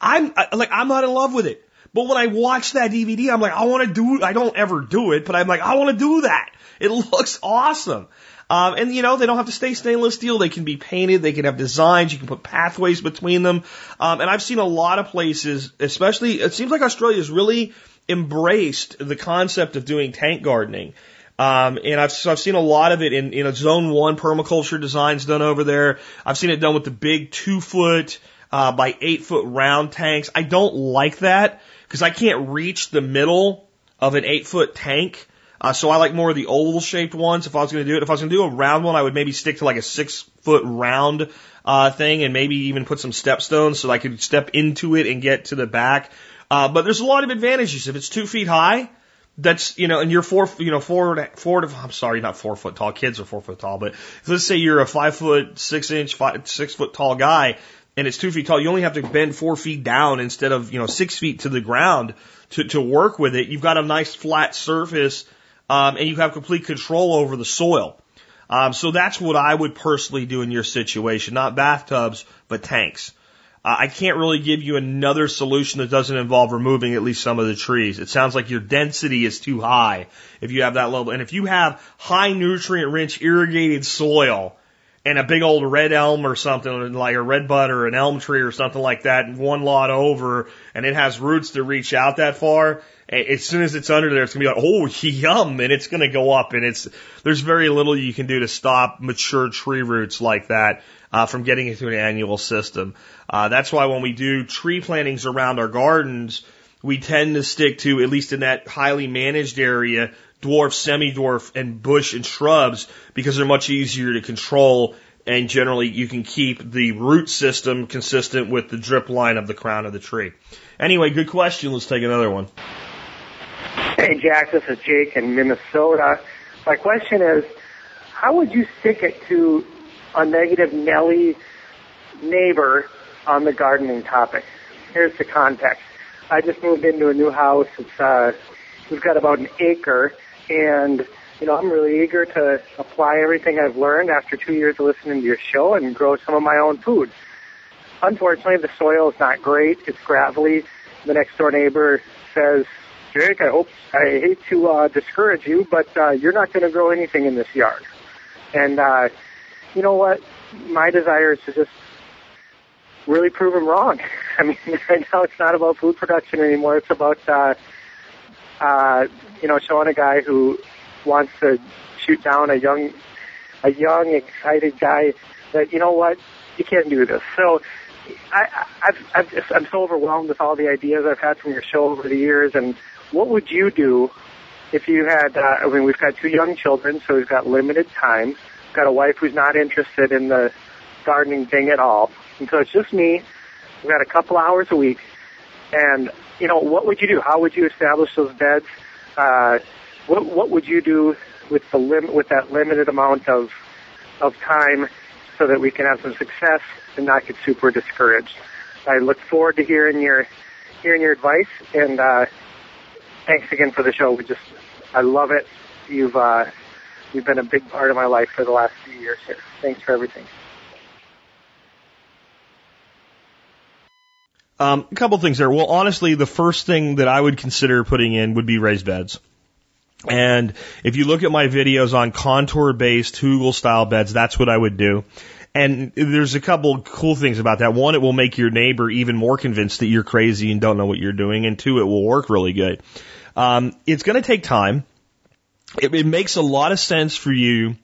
I'm like, I'm not in love with it, but when I watch that DVD, I'm like, I want to do. I don't ever do it, but I'm like, I want to do that. It looks awesome. Um, and you know, they don't have to stay stainless steel. They can be painted. They can have designs. You can put pathways between them. Um, and I've seen a lot of places, especially, it seems like Australia is really embraced the concept of doing tank gardening. Um, and I've, so I've seen a lot of it in, in a zone one permaculture designs done over there. I've seen it done with the big two foot, uh, by eight foot round tanks. I don't like that because I can't reach the middle of an eight foot tank. Uh, so I like more of the oval shaped ones if I was going to do it. If I was going to do a round one, I would maybe stick to like a six foot round, uh, thing and maybe even put some step stones so I could step into it and get to the back. Uh, but there's a lot of advantages. If it's two feet high, that's, you know, and you're four, you know, four, four I'm sorry, not four foot tall. Kids are four foot tall, but let's say you're a five foot, six inch, five, six foot tall guy and it's two feet tall. You only have to bend four feet down instead of, you know, six feet to the ground to, to work with it. You've got a nice flat surface, um, and you have complete control over the soil. Um, so that's what I would personally do in your situation, not bathtubs, but tanks. Uh, I can't really give you another solution that doesn't involve removing at least some of the trees. It sounds like your density is too high if you have that level. And if you have high nutrient rich irrigated soil and a big old red elm or something like a red bud or an elm tree or something like that one lot over and it has roots to reach out that far, as soon as it's under there, it's gonna be like, oh, yum, and it's gonna go up, and it's there's very little you can do to stop mature tree roots like that uh, from getting into an annual system. Uh, that's why when we do tree plantings around our gardens, we tend to stick to, at least in that highly managed area, dwarf, semi-dwarf, and bush and shrubs because they're much easier to control and generally you can keep the root system consistent with the drip line of the crown of the tree. Anyway, good question. Let's take another one. Hey, Jack, this is Jake in Minnesota. My question is, how would you stick it to a negative Nelly neighbor on the gardening topic. Here's the context. I just moved into a new house. It's uh, we've got about an acre, and you know I'm really eager to apply everything I've learned after two years of listening to your show and grow some of my own food. Unfortunately, the soil is not great. It's gravelly. The next door neighbor says, "Jake, I hope I hate to uh, discourage you, but uh, you're not going to grow anything in this yard." And uh, you know what? My desire is to just really prove him wrong. I mean, right now it's not about food production anymore. It's about, uh, uh, you know, showing a guy who wants to shoot down a young, a young, excited guy that, you know what, you can't do this. So I, I've, I've just, I'm so overwhelmed with all the ideas I've had from your show over the years. And what would you do if you had? Uh, I mean, we've got two young children, so we've got limited time. Got a wife who's not interested in the gardening thing at all, and so it's just me. We've got a couple hours a week, and you know, what would you do? How would you establish those beds? Uh, what what would you do with the lim- with that limited amount of of time so that we can have some success and not get super discouraged. I look forward to hearing your hearing your advice and uh, thanks again for the show. We just I love it. You've uh, you've been a big part of my life for the last few years here. Thanks for everything. Um, a couple things there. Well, honestly, the first thing that I would consider putting in would be raised beds. And if you look at my videos on contour based hugel style beds, that's what I would do. And there's a couple cool things about that. One, it will make your neighbor even more convinced that you're crazy and don't know what you're doing. And two, it will work really good. Um, it's going to take time. It, it makes a lot of sense for you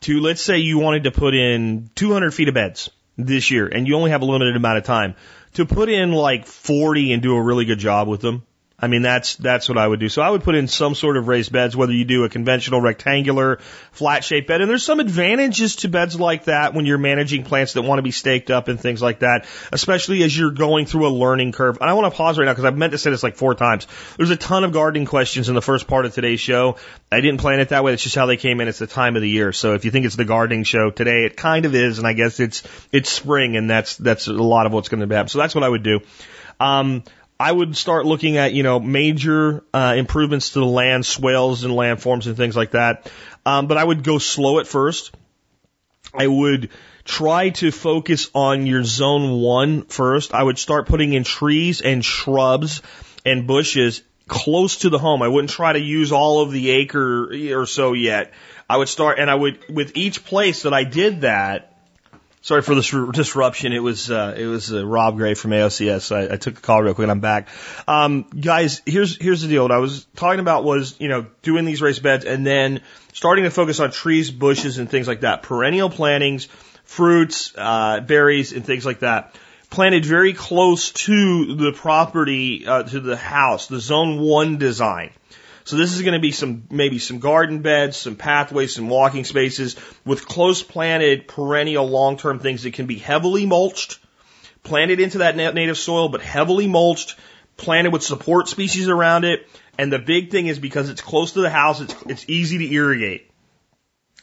to, let's say you wanted to put in 200 feet of beds this year and you only have a limited amount of time to put in like 40 and do a really good job with them I mean, that's, that's what I would do. So I would put in some sort of raised beds, whether you do a conventional rectangular flat shaped bed. And there's some advantages to beds like that when you're managing plants that want to be staked up and things like that, especially as you're going through a learning curve. And I want to pause right now because I've meant to say this like four times. There's a ton of gardening questions in the first part of today's show. I didn't plan it that way. It's just how they came in. It's the time of the year. So if you think it's the gardening show today, it kind of is. And I guess it's, it's spring and that's, that's a lot of what's going to happen. So that's what I would do. Um, I would start looking at, you know, major uh, improvements to the land, swales and landforms and things like that. Um, but I would go slow at first. I would try to focus on your zone one first. I would start putting in trees and shrubs and bushes close to the home. I wouldn't try to use all of the acre or so yet. I would start, and I would, with each place that I did that, Sorry for this disruption. It was uh, it was uh, Rob Gray from AOCS. I, I took the call real quick and I'm back. Um, guys, here's here's the deal. What I was talking about was you know doing these raised beds and then starting to focus on trees, bushes, and things like that. Perennial plantings, fruits, uh, berries, and things like that. Planted very close to the property, uh, to the house, the zone one design. So this is going to be some, maybe some garden beds, some pathways, some walking spaces with close planted perennial long-term things that can be heavily mulched, planted into that native soil, but heavily mulched, planted with support species around it. And the big thing is because it's close to the house, it's, it's easy to irrigate.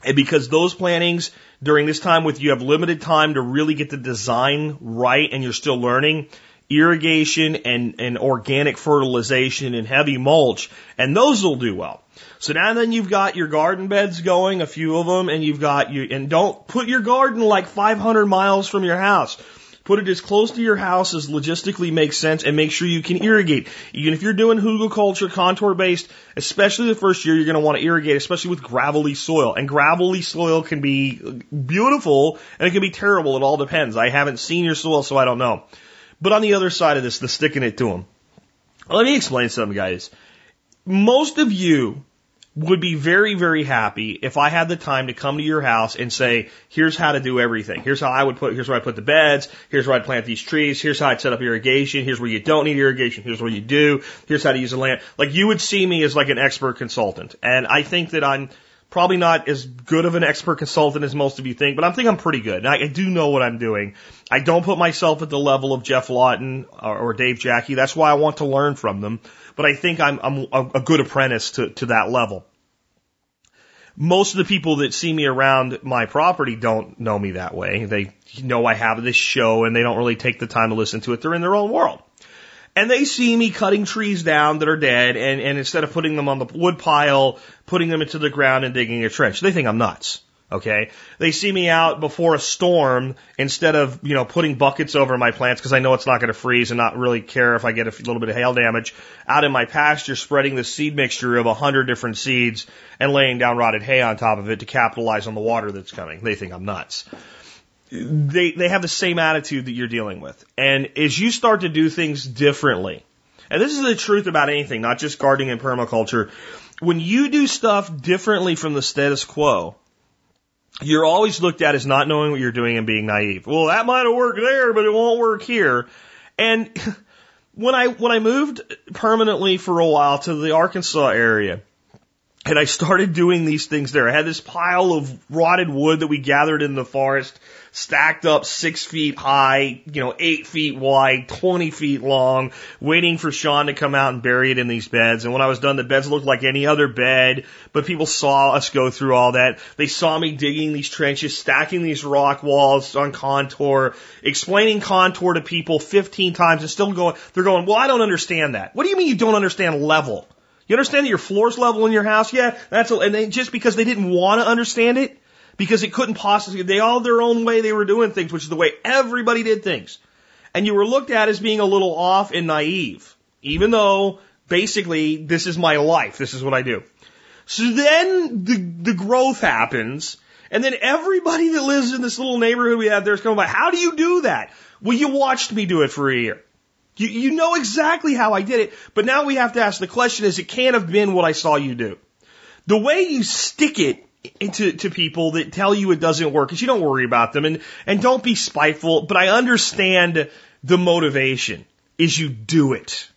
And because those plantings during this time with you have limited time to really get the design right and you're still learning, irrigation and, and organic fertilization and heavy mulch, and those will do well. So now then you've got your garden beds going, a few of them, and you've got you, and don't put your garden like 500 miles from your house. Put it as close to your house as logistically makes sense and make sure you can irrigate. Even if you're doing hugelkultur, contour based, especially the first year, you're going to want to irrigate, especially with gravelly soil. And gravelly soil can be beautiful and it can be terrible. It all depends. I haven't seen your soil, so I don't know. But on the other side of this, the sticking it to them. Let me explain something, guys. Most of you would be very, very happy if I had the time to come to your house and say, here's how to do everything. Here's how I would put, here's where I put the beds. Here's where I'd plant these trees. Here's how I'd set up irrigation. Here's where you don't need irrigation. Here's where you do. Here's how to use the land. Like you would see me as like an expert consultant. And I think that I'm probably not as good of an expert consultant as most of you think, but I think I'm pretty good. I, I do know what I'm doing. I don't put myself at the level of Geoff Lawton or, or Dave Jacke. That's why I want to learn from them. But I think I'm, I'm a, good apprentice to, to that level. Most of the people that see me around my property don't know me that way. They know I have this show and they don't really take the time to listen to it. They're in their own world. And they see me cutting trees down that are dead, and, and instead of putting them on the wood pile, putting them into the ground and digging a trench. They think I'm nuts. Okay. They see me out before a storm instead of, you know, putting buckets over my plants because I know it's not going to freeze and not really care if I get a little bit of hail damage out in my pasture, spreading the seed mixture of a hundred different seeds and laying down rotted hay on top of it to capitalize on the water that's coming. They think I'm nuts they they have the same attitude that you're dealing with. And as you start to do things differently, and this is the truth about anything, not just gardening and permaculture, when you do stuff differently from the status quo, you're always looked at as not knowing what you're doing and being naive. Well, that might have worked there, but it won't work here. And when I when I moved permanently for a while to the Arkansas area, and I started doing these things there. I had this pile of rotted wood that we gathered in the forest, stacked up six feet high, you know, eight feet wide, 20 feet long, waiting for Sean to come out and bury it in these beds. And when I was done, the beds looked like any other bed, but people saw us go through all that. They saw me digging these trenches, stacking these rock walls on contour, explaining contour to people 15 times and still going, they're going, well, I don't understand that. What do you mean you don't understand level? You understand that your floor's level in your house? Yeah, that's a, and they, just because they didn't want to understand it, because it couldn't possibly, they all their own way they were doing things, which is the way everybody did things. And you were looked at as being a little off and naive, even though basically this is my life. This is what I do. So then the, the growth happens. And then everybody that lives in this little neighborhood we have there is coming by, how do you do that? Well, you watched me do it for a year. You, you know exactly how I did it, but now we have to ask the question is it can't have been what I saw you do. The way you stick it into to people that tell you it doesn't work is you don't worry about them and, and don't be spiteful, but I understand the motivation is you do it.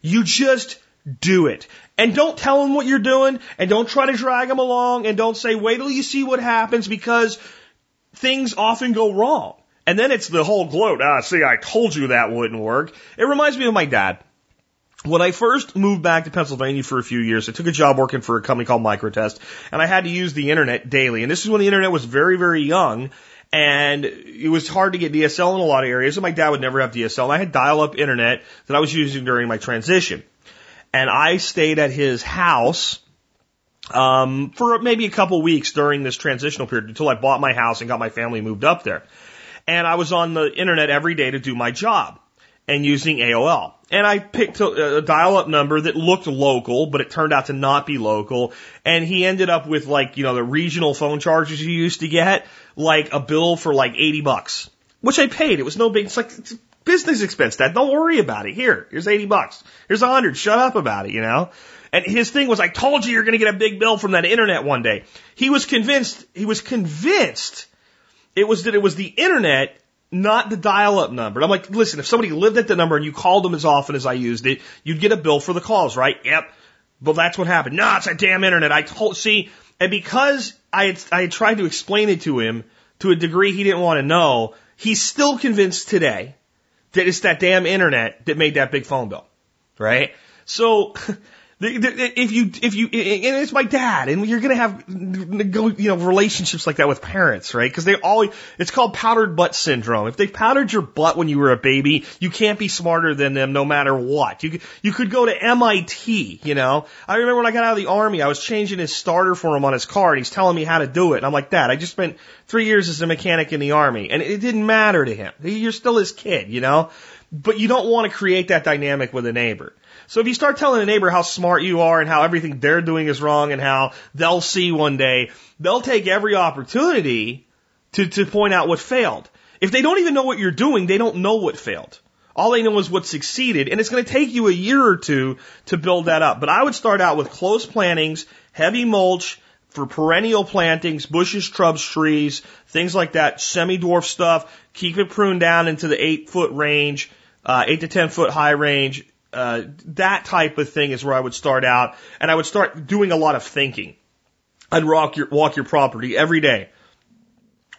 You just do it. And don't tell them what you're doing and don't try to drag them along and don't say, wait till you see what happens because things often go wrong. And then it's the whole gloat. Ah, see, I told you that wouldn't work. It reminds me of my dad. When I first moved back to Pennsylvania for a few years, I took a job working for a company called Microtest, and I had to use the internet daily. And this is when the internet was very, very young, and it was hard to get DSL in a lot of areas, and my dad would never have DSL. And I had dial-up internet that I was using during my transition. And I stayed at his house um, for maybe a couple weeks during this transitional period until I bought my house and got my family moved up there and I was on the internet every day to do my job and using AOL. And I picked a, a dial-up number that looked local, but it turned out to not be local. And he ended up with like, you know, the regional phone charges you used to get, like a bill for like 80 bucks, which I paid. It was no big, it's like, it's business expense, Dad. Don't worry about it. Here, here's 80 bucks. Here's a hundred. Shut up about it, you know? And his thing was, I told you you're going to get a big bill from that internet one day. He was convinced, he was convinced it was that it was the internet, not the dial-up number. I'm like, listen, if somebody lived at the number and you called them as often as I used it, you'd get a bill for the calls, right? Yep. But that's what happened. No, it's that damn internet. I told, see, and because I had, I had tried to explain it to him to a degree he didn't want to know, he's still convinced today that it's that damn internet that made that big phone bill, right? So If you, if you, and it's my dad, and you're gonna have, you know, relationships like that with parents, right? Because they always, it's called powdered butt syndrome. If they powdered your butt when you were a baby, you can't be smarter than them no matter what. You, you could go to MIT, you know? I remember when I got out of the army, I was changing his starter for him on his car, and he's telling me how to do it. And I'm like, Dad, I just spent three years as a mechanic in the army, and it didn't matter to him. You're still his kid, you know? But you don't want to create that dynamic with a neighbor. So if you start telling a neighbor how smart you are and how everything they're doing is wrong and how they'll see one day, they'll take every opportunity to, to point out what failed. If they don't even know what you're doing, they don't know what failed. All they know is what succeeded, and it's going to take you a year or two to build that up. But I would start out with close plantings, heavy mulch for perennial plantings, bushes, shrubs, trees, things like that, semi-dwarf stuff. Keep it pruned down into the eight foot range, uh, eight to ten foot high range, uh, that type of thing is where I would start out, and I would start doing a lot of thinking. I'd walk your walk your property every day.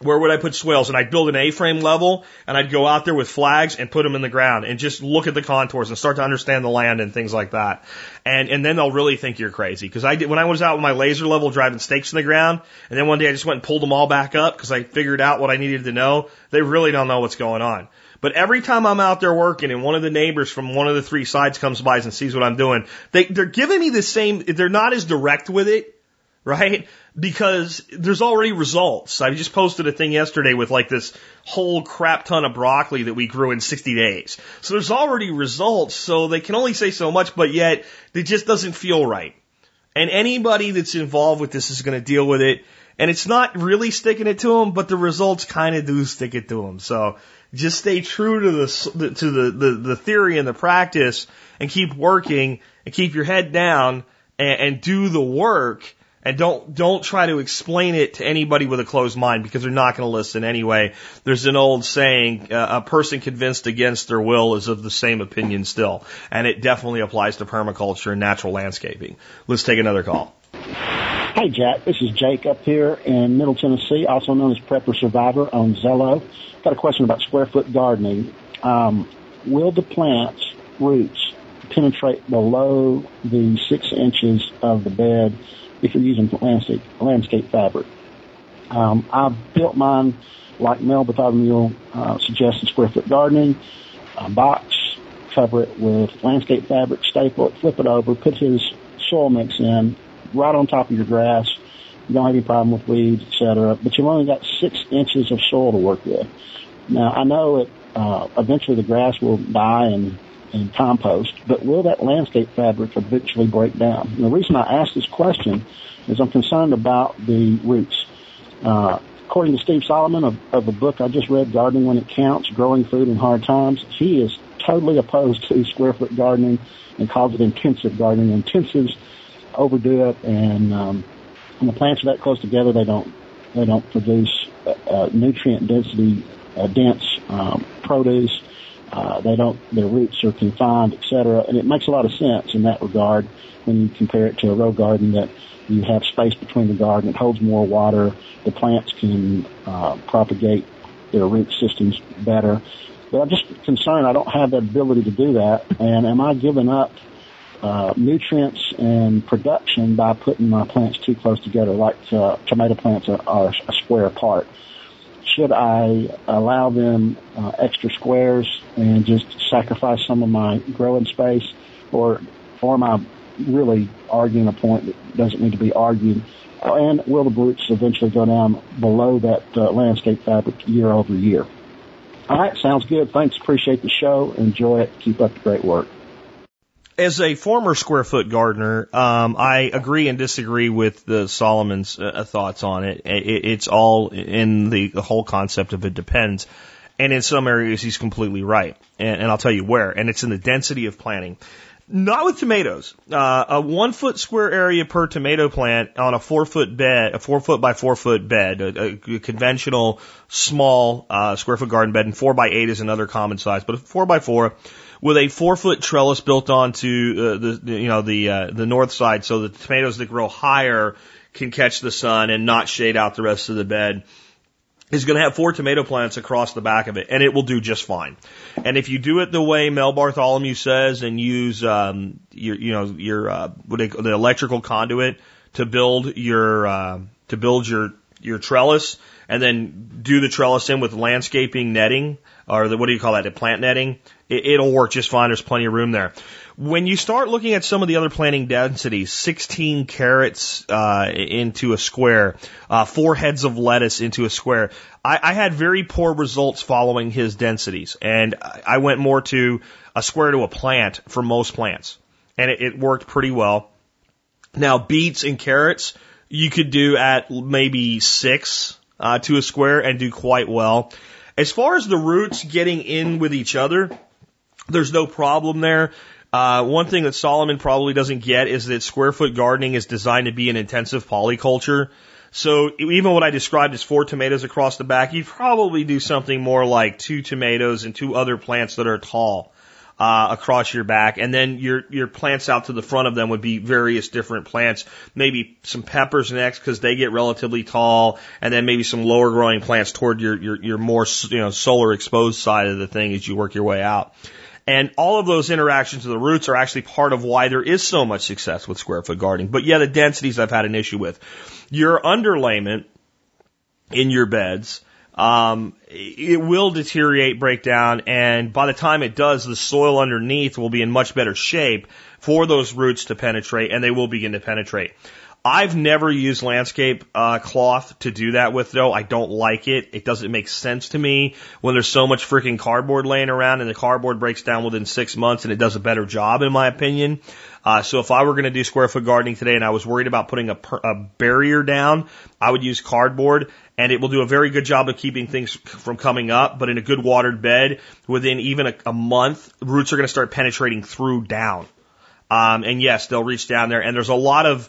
Where would I put swales? And I'd build an A-frame level, and I'd go out there with flags and put them in the ground, and just look at the contours and start to understand the land and things like that. And and then they'll really think you're crazy. Because I did when I was out with my laser level driving stakes in the ground, and then one day I just went and pulled them all back up because I figured out what I needed to know. They really don't know what's going on. But every time I'm out there working and one of the neighbors from one of the three sides comes by and sees what I'm doing, they, they're giving me the same, they're not as direct with it, right? Because there's already results. I just posted a thing yesterday with like this whole crap ton of broccoli that we grew in 60 days. So there's already results, so they can only say so much, but yet it just doesn't feel right. And anybody that's involved with this is going to deal with it. And it's not really sticking it to them, but the results kind of do stick it to them. So just stay true to the to the, the, the theory and the practice, and keep working and keep your head down and, and do the work. And don't don't try to explain it to anybody with a closed mind because they're not going to listen anyway. There's an old saying: uh, a person convinced against their will is of the same opinion still, and it definitely applies to permaculture and natural landscaping. Let's take another call. Hey Jack, this is Jake up here in Middle Tennessee, also known as Prepper Survivor on Zello. Got a question about square foot gardening. Um, will the plants roots penetrate below the six inches of the bed if you're using landscape, landscape fabric. Um, I've built mine like Mel Bartholomew uh, suggested square foot gardening, a box, cover it with landscape fabric, staple it, flip it over, put his soil mix in right on top of your grass. You don't have any problem with weeds, etc. But you've only got six inches of soil to work with. Now I know it. Uh, eventually the grass will die and and compost, but will that landscape fabric eventually break down? And the reason I ask this question is I'm concerned about the roots. Uh, according to Steve Solomon of, of a book I just read, Gardening When It Counts, Growing Food in Hard Times, he is totally opposed to square foot gardening and calls it intensive gardening. Intensives overdo it and, um, when the plants are that close together, they don't, they don't produce uh, uh, nutrient density, uh, dense, um, produce uh, they don't, their roots are confined, etc. And it makes a lot of sense in that regard when you compare it to a row garden that you have space between the garden. It holds more water. The plants can uh, propagate their root systems better. But I'm just concerned I don't have that ability to do that. And am I giving up uh, nutrients and production by putting my plants too close together, like uh, tomato plants are, are a square apart? should I allow them uh, extra squares and just sacrifice some of my growing space, or or am I really arguing a point that doesn't need to be argued? And will the roots eventually go down below that uh, landscape fabric year over year? All right, sounds good. Thanks. Appreciate the show. Enjoy it. Keep up the great work as a former square foot gardener, um, I agree and disagree with the Solomon's uh, thoughts on it. it. It's all in the, the whole concept of it depends. And in some areas, he's completely right. And, and I'll tell you where. And it's in the density of planting. Not with tomatoes. Uh, a one foot square area per tomato plant on a four foot bed, a four foot by four foot bed, a, a conventional small uh, square foot garden bed, and four by eight is another common size, but a four by four with a four foot trellis built onto uh, the, you know the uh, the north side, so the tomatoes that grow higher can catch the sun and not shade out the rest of the bed. Is going to have four tomato plants across the back of it, and it will do just fine. And if you do it the way Mel Bartholomew says, and use um, your you know your uh, what they, the electrical conduit to build your uh, to build your your trellis, and then do the trellis in with landscaping netting or the, what do you call that? The plant netting it, will work just fine. There's plenty of room there. When you start looking at some of the other planting densities, 16 carrots uh, into a square, uh, four heads of lettuce into a square, I, I had very poor results following his densities, and I went more to a square to a plant for most plants, and it, it worked pretty well. Now beets and carrots you could do at maybe six uh, to a square and do quite well. As far as the roots getting in with each other, there's no problem there. Uh, one thing that Solomon probably doesn't get is that square foot gardening is designed to be an intensive polyculture. So even what I described as four tomatoes across the back, you'd probably do something more like two tomatoes and two other plants that are tall uh, across your back, and then your your plants out to the front of them would be various different plants, maybe some peppers next because they get relatively tall, and then maybe some lower growing plants toward your your your more you know solar exposed side of the thing as you work your way out. And all of those interactions with the roots are actually part of why there is so much success with square foot gardening. But yeah, the densities I've had an issue with. Your underlayment in your beds, um, it will deteriorate, break down, and by the time it does, the soil underneath will be in much better shape for those roots to penetrate, and they will begin to penetrate. I've never used landscape uh, cloth to do that with though. I don't like it. It doesn't make sense to me when there's so much freaking cardboard laying around and the cardboard breaks down within six months and it does a better job in my opinion. Uh, so if I were going to do square foot gardening today and I was worried about putting a, per, a barrier down, I would use cardboard and it will do a very good job of keeping things from coming up. But in a good watered bed, within even a, a month, roots are going to start penetrating through down. Um, and yes, they'll reach down there and there's a lot of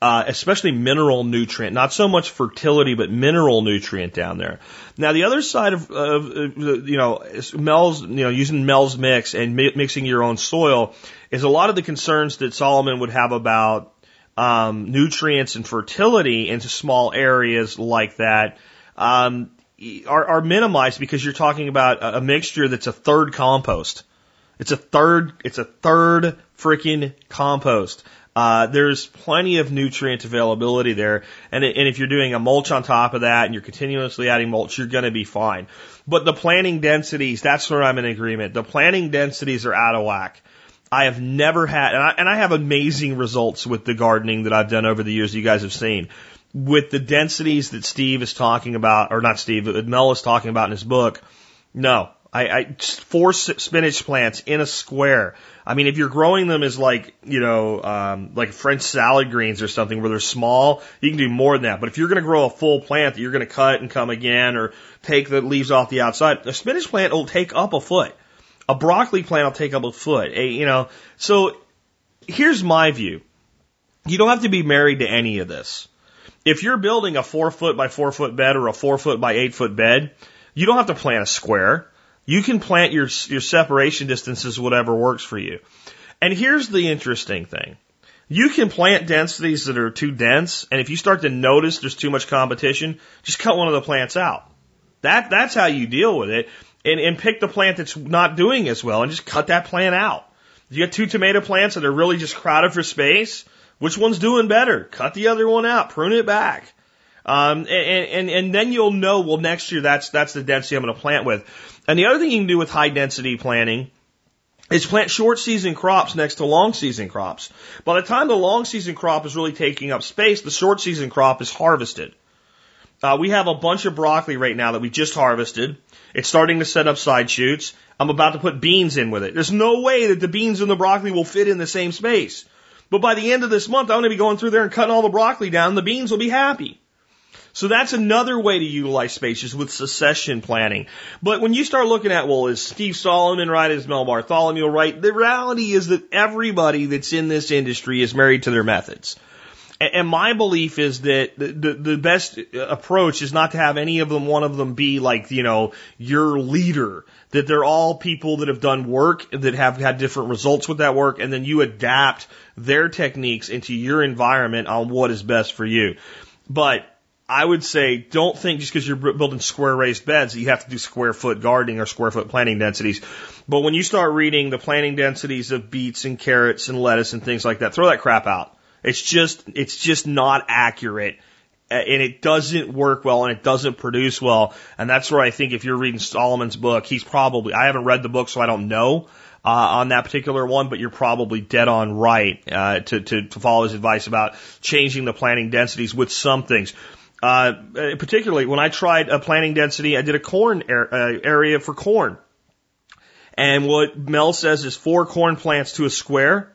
uh, especially mineral nutrient, not so much fertility, but mineral nutrient down there. Now, the other side of, of uh, you know, Mel's, you know, using Mel's mix and mi- mixing your own soil is a lot of the concerns that Solomon would have about um, nutrients and fertility into small areas like that. Um, are, are minimized because you're talking about a, a mixture that's a third compost. It's a third, it's a third freaking compost. Uh, there's plenty of nutrient availability there. And, and if you're doing a mulch on top of that and you're continuously adding mulch, you're going to be fine. But the planting densities, that's where I'm in agreement. The planting densities are out of whack. I have never had, and I, and I have amazing results with the gardening that I've done over the years you guys have seen. With the densities that Steve is talking about, or not Steve, Mel is talking about in his book, no. I, I four spinach plants in a square I mean, if you're growing them as like, you know, um, like French salad greens or something where they're small, you can do more than that. But if you're going to grow a full plant that you're going to cut and come again or take the leaves off the outside, a spinach plant will take up a foot. A broccoli plant will take up a foot. A, you know, so here's my view. You don't have to be married to any of this. If you're building a four foot by four foot bed or a four foot by eight foot bed, you don't have to plant a square. You can plant your, your separation distances, whatever works for you. And here's the interesting thing. You can plant densities that are too dense, and if you start to notice there's too much competition, just cut one of the plants out. That, that's how you deal with it. And, and pick the plant that's not doing as well and just cut that plant out. You got two tomato plants that are really just crowded for space, which one's doing better? Cut the other one out, prune it back. Um, and, and, and then you'll know, well, next year that's, that's the density I'm going to plant with. And the other thing you can do with high density planting is plant short season crops next to long season crops. By the time the long season crop is really taking up space, the short season crop is harvested. Uh, we have a bunch of broccoli right now that we just harvested. It's starting to set up side shoots. I'm about to put beans in with it. There's no way that the beans and the broccoli will fit in the same space. But by the end of this month, I'm going to be going through there and cutting all the broccoli down. The beans will be happy. So that's another way to utilize spaces with succession planning. But when you start looking at, well, is Steve Solomon right? Is Mel Bartholomew right? The reality is that everybody that's in this industry is married to their methods. And my belief is that the, the, the best uh, approach is not to have any of them, one of them be like, you know, your leader. That they're all people that have done work, that have had different results with that work, and then you adapt their techniques into your environment on what is best for you. But I would say don't think just because you're building square raised beds that you have to do square foot gardening or square foot planting densities. But when you start reading the planting densities of beets and carrots and lettuce and things like that, throw that crap out. It's just, it's just not accurate and it doesn't work well and it doesn't produce well. And that's where I think if you're reading Solomon's book, he's probably, I haven't read the book so I don't know. Uh, on that particular one, but you're probably dead on right uh, to, to, to follow his advice about changing the planting densities with some things. Uh, particularly when I tried a planting density, I did a corn uh, area for corn. And what Mel says is four corn plants to a square.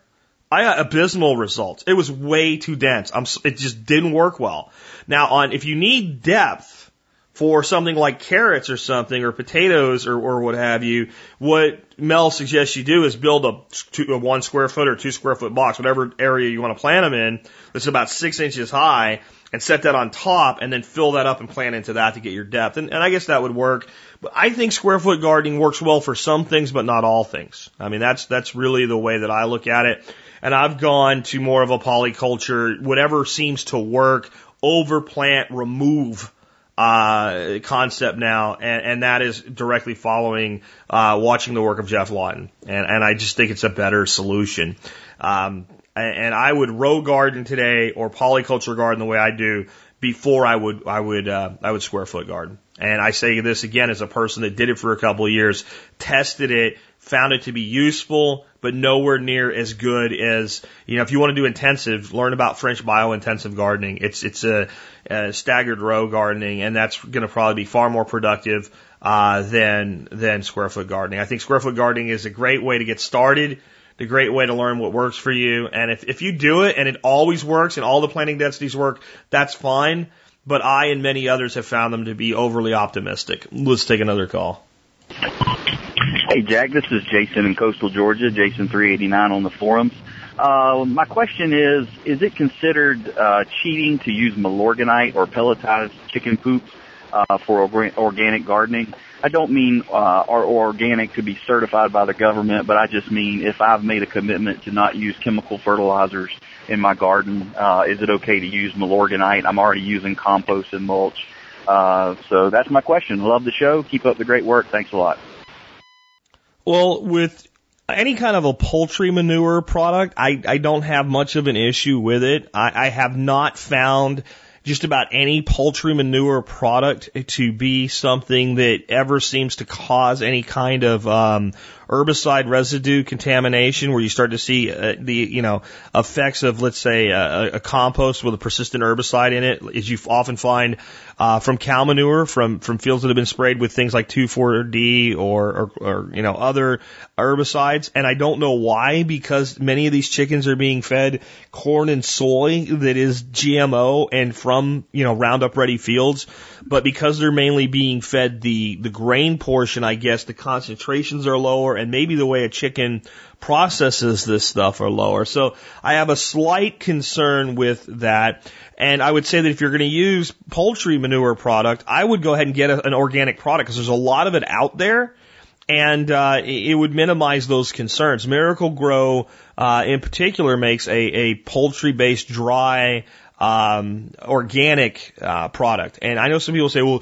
I got abysmal results. It was way too dense. I'm, it just didn't work well. Now on, if you need depth for something like carrots or something or potatoes or, or what have you, what Mel suggests you do is build a, two, a one square foot or two square foot box, whatever area you want to plant them in, that's about six inches high and set that on top and then fill that up and plant into that to get your depth. And, and I guess that would work. But I think square foot gardening works well for some things, but not all things. I mean, that's, that's really the way that I look at it. And I've gone to more of a polyculture, whatever seems to work, overplant, remove, uh, concept now, and, and that is directly following uh, watching the work of Geoff Lawton, and, and I just think it's a better solution. Um, and I would row garden today or polyculture garden the way I do before I would I would uh, I would square foot garden. And I say this again as a person that did it for a couple of years, tested it, found it to be useful, but nowhere near as good as you know. If you want to do intensive, learn about French bio-intensive gardening. It's it's a, a staggered row gardening, and that's going to probably be far more productive uh, than than square foot gardening. I think square foot gardening is a great way to get started a great way to learn what works for you. And if, if you do it and it always works and all the planting densities work, that's fine. But I and many others have found them to be overly optimistic. Let's take another call. Hey, Jack, this is Jason in coastal Georgia, Jason389 on the forums. Uh, my question is, is it considered uh, cheating to use Milorganite or pelletized chicken poop uh, for organic gardening? I don't mean uh, our organic to be certified by the government, but I just mean if I've made a commitment to not use chemical fertilizers in my garden, uh, is it okay to use Milorganite? I'm already using compost and mulch. Uh, so that's my question. Love the show. Keep up the great work. Thanks a lot. Well, with any kind of a poultry manure product, I, I don't have much of an issue with it. I, I have not found just about any poultry manure product to be something that ever seems to cause any kind of um, herbicide residue contamination where you start to see uh, the you know effects of let's say a, a compost with a persistent herbicide in it as you often find uh, from cow manure from from fields that have been sprayed with things like 2,4-D or, or or you know other herbicides. And I don't know why because many of these chickens are being fed corn and soy that is GMO and from you know Roundup ready fields but because they're mainly being fed the the grain portion I guess the concentrations are lower and maybe the way a chicken processes this stuff are lower. So I have a slight concern with that. And I would say that if you're going to use poultry manure product, I would go ahead and get a, an organic product because there's a lot of it out there. And uh, it would minimize those concerns. Miracle-Gro, uh, in particular, makes a, a poultry-based dry um, organic uh, product. And I know some people say, well,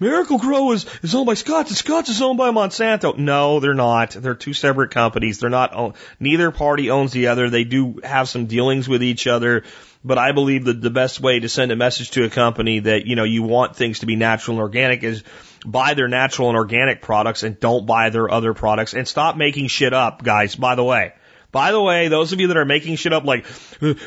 Miracle-Gro is, is owned by Scotts and Scotts is owned by Monsanto. No, they're not. They're two separate companies. They're not. Neither party owns the other. They do have some dealings with each other. But I believe that the best way to send a message to a company that, you know, you want things to be natural and organic is buy their natural and organic products and don't buy their other products and stop making shit up, guys, by the way. By the way, those of you that are making shit up like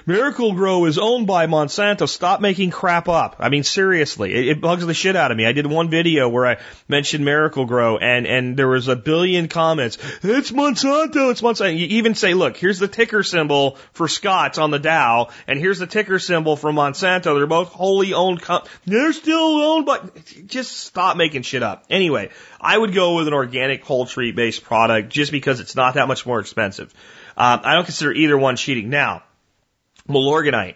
Miracle-Gro is owned by Monsanto, stop making crap up. I mean, seriously, it, it bugs the shit out of me. I did one video where I mentioned Miracle-Gro and, and there was a billion comments. It's Monsanto, it's Monsanto. You even say, look, here's the ticker symbol for Scotts on the Dow and here's the ticker symbol for Monsanto. They're both wholly owned. Com- They're still owned by, just stop making shit up. Anyway, I would go with an organic poultry based product just because it's not that much more expensive. Um, I don't consider either one cheating. Now, Milorganite.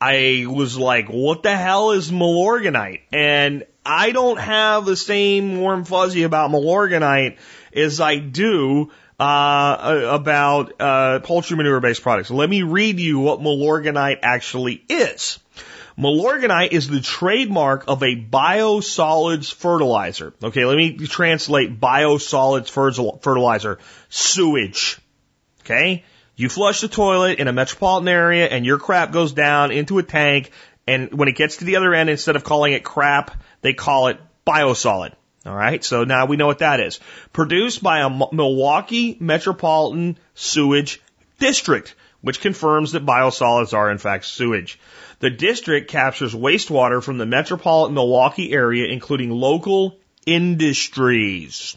I was like, what the hell is Milorganite? And I don't have the same warm fuzzy about Milorganite as I do uh, about uh, poultry manure based products. Let me read you what Milorganite actually is. Milorganite is the trademark of a biosolids fertilizer. Okay, let me translate biosolids fertilizer. Sewage. Okay? You flush the toilet in a metropolitan area and your crap goes down into a tank and when it gets to the other end, instead of calling it crap, they call it biosolid. All right. So now we know what that is. Produced by a Milwaukee Metropolitan Sewage District, which confirms that biosolids are in fact sewage. The district captures wastewater from the metropolitan Milwaukee area, including local industries.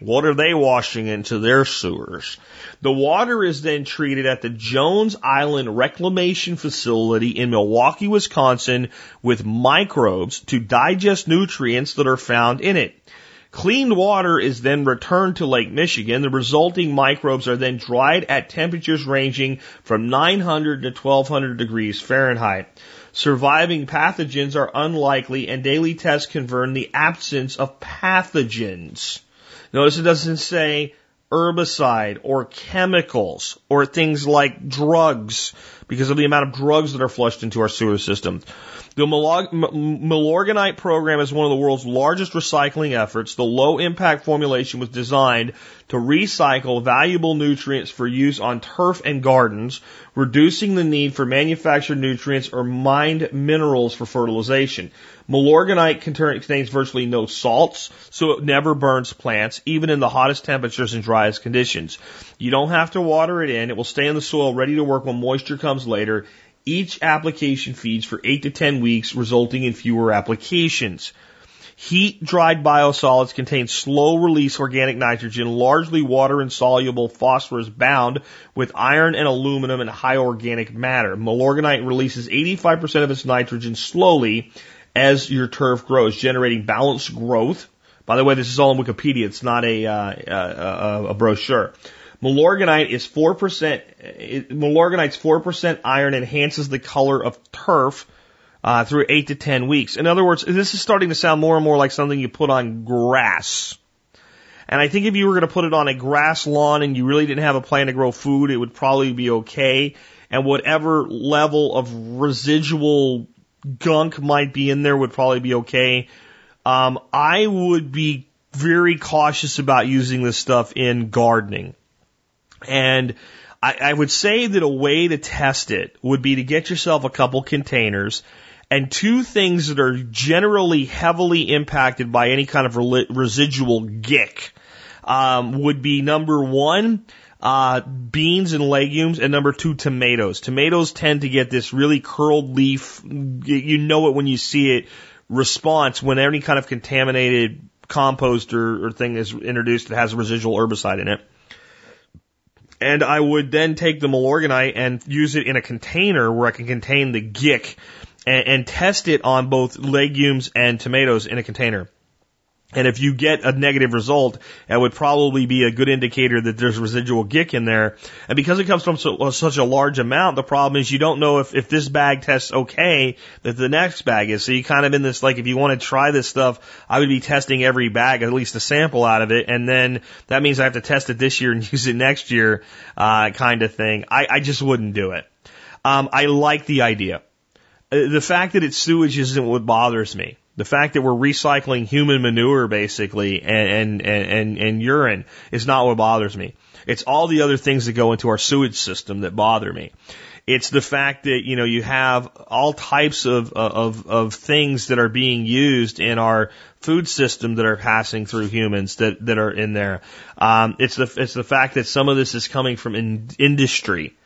What are they washing into their sewers? The water is then treated at the Jones Island Reclamation Facility in Milwaukee, Wisconsin with microbes to digest nutrients that are found in it. Cleaned water is then returned to Lake Michigan. The resulting microbes are then dried at temperatures ranging from 900 to 1200 degrees Fahrenheit. Surviving pathogens are unlikely and daily tests confirm the absence of pathogens. Notice it doesn't say herbicide or chemicals or things like drugs because of the amount of drugs that are flushed into our sewer system. The Milorganite program is one of the world's largest recycling efforts. The low impact formulation was designed to recycle valuable nutrients for use on turf and gardens, reducing the need for manufactured nutrients or mined minerals for fertilization. Milorganite contains virtually no salts, so it never burns plants, even in the hottest temperatures and driest conditions. You don't have to water it in. It will stay in the soil ready to work when moisture comes later. Each application feeds for 8 to 10 weeks, resulting in fewer applications. Heat dried biosolids contain slow release organic nitrogen, largely water insoluble phosphorus bound with iron and aluminum and high organic matter. Milorganite releases 85% of its nitrogen slowly as your turf grows, generating balanced growth By the way, this is all on Wikipedia. It's not a, uh, a, a brochure. Milorganite is 4%, it, Milorganite's 4% iron enhances the color of turf uh, through 8 to 10 weeks. In other words, this is starting to sound more and more like something you put on grass. And I think if you were going to put it on a grass lawn and you really didn't have a plan to grow food, it would probably be okay. And whatever level of residual gunk might be in there would probably be okay. Um, I would be very cautious about using this stuff in gardening. And I, I would say that a way to test it would be to get yourself a couple containers and two things that are generally heavily impacted by any kind of residual gick um, would be number one, uh, beans and legumes, and number two, tomatoes. Tomatoes tend to get this really curled leaf, you know it when you see it, response when any kind of contaminated compost or, or thing is introduced that has a residual herbicide in it. And I would then take the Milorganite and use it in a container where I can contain the gick and, and test it on both legumes and tomatoes in a container. And if you get a negative result, that would probably be a good indicator that there's residual gick in there. And because it comes from so, such a large amount, the problem is you don't know if, if this bag tests okay, that the next bag is. So you kind of in this, like, if you want to try this stuff, I would be testing every bag, at least a sample out of it. And then that means I have to test it this year and use it next year, uh, kind of thing. I, I just wouldn't do it. Um, I like the idea. Uh, the fact that it's sewage isn't what bothers me. The fact that we're recycling human manure basically and, and, and, and urine is not what bothers me. It's all the other things that go into our sewage system that bother me. It's the fact that, you know, you have all types of, of, of things that are being used in our food system that are passing through humans that, that are in there. Um, it's the, it's the fact that some of this is coming from in, industry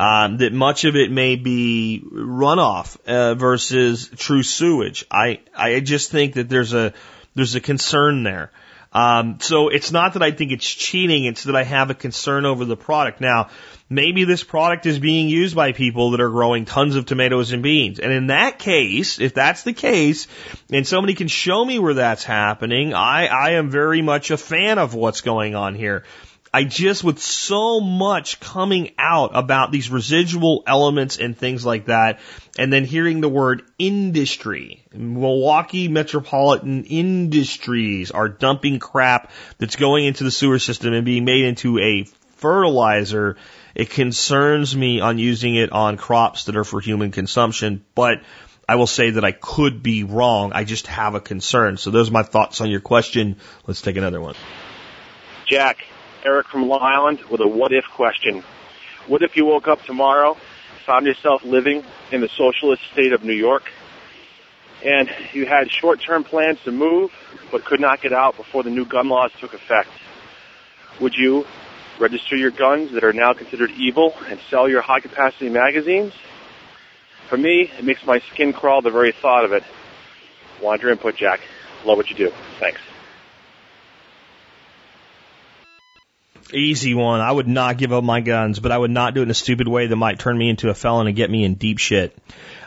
um, that much of it may be runoff uh, versus true sewage. I I just think that there's a there's a concern there. Um, so it's not that I think it's cheating; it's that I have a concern over the product. Now, maybe this product is being used by people that are growing tons of tomatoes and beans, and in that case, if that's the case, and somebody can show me where that's happening, I I am very much a fan of what's going on here. I just, with so much coming out about these residual elements and things like that, and then hearing the word industry, Milwaukee metropolitan industries are dumping crap that's going into the sewer system and being made into a fertilizer. It concerns me on using it on crops that are for human consumption, but I will say that I could be wrong. I just have a concern. So those are my thoughts on your question. Let's take another one. Jack, Eric from Long Island with a what if question. What if you woke up tomorrow, found yourself living in the socialist state of New York, and you had short-term plans to move, but could not get out before the new gun laws took effect? Would you register your guns that are now considered evil and sell your high-capacity magazines? For me, it makes my skin crawl the very thought of it. Want your input, Jack. Love what you do. Thanks. Easy one. I would not give up my guns, but I would not do it in a stupid way that might turn me into a felon and get me in deep shit.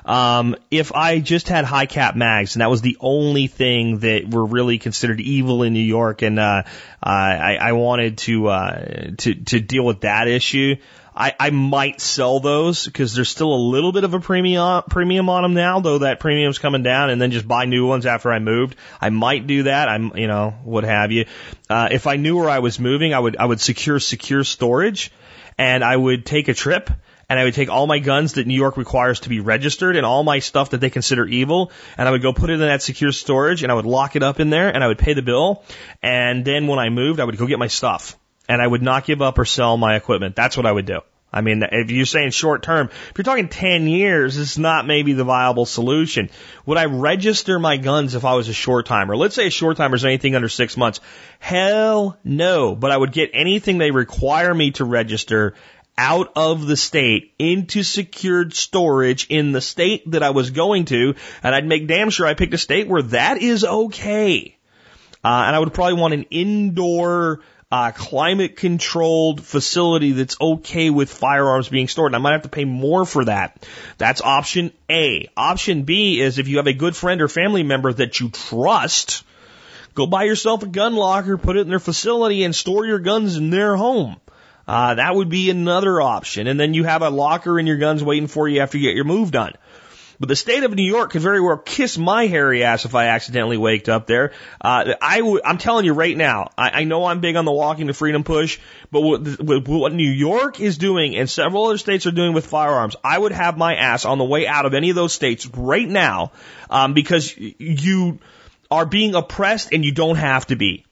Um, if I just had high cap mags and that was the only thing that were really considered evil in New York, and uh, I, I wanted to uh, to to deal with that issue, I, I might sell those because there's still a little bit of a premium premium on them now, though that premium's coming down, and then just buy new ones after I moved. I might do that. I'm, you know, what have you. Uh, if I knew where I was moving, I would I would secure secure storage, and I would take a trip. And I would take all my guns that New York requires to be registered and all my stuff that they consider evil, and I would go put it in that secure storage and I would lock it up in there and I would pay the bill. And then when I moved, I would go get my stuff and I would not give up or sell my equipment. That's what I would do. I mean, if you're saying short term, if you're talking 10 years, it's not maybe the viable solution. Would I register my guns if I was a short timer? Let's say a short timer is anything under six months. Hell no. But I would get anything they require me to register out of the state into secured storage in the state that I was going to, and I'd make damn sure I picked a state where that is okay. Uh, and I would probably want an indoor climate controlled facility that's okay with firearms being stored. And I might have to pay more for that. That's option A. Option B is if you have a good friend or family member that you trust, Go buy yourself a gun locker, put it in their facility, and store your guns in their home. Uh, that would be another option. And then you have a locker and your guns waiting for you after you get your move done. But the state of New York could very well kiss my hairy ass if I accidentally waked up there. Uh, I w- I'm telling you right now, I, I know I'm big on the walking to freedom push, but what, what, what New York is doing and several other states are doing with firearms, I would have my ass on the way out of any of those states right now, um, because you are being oppressed and you don't have to be.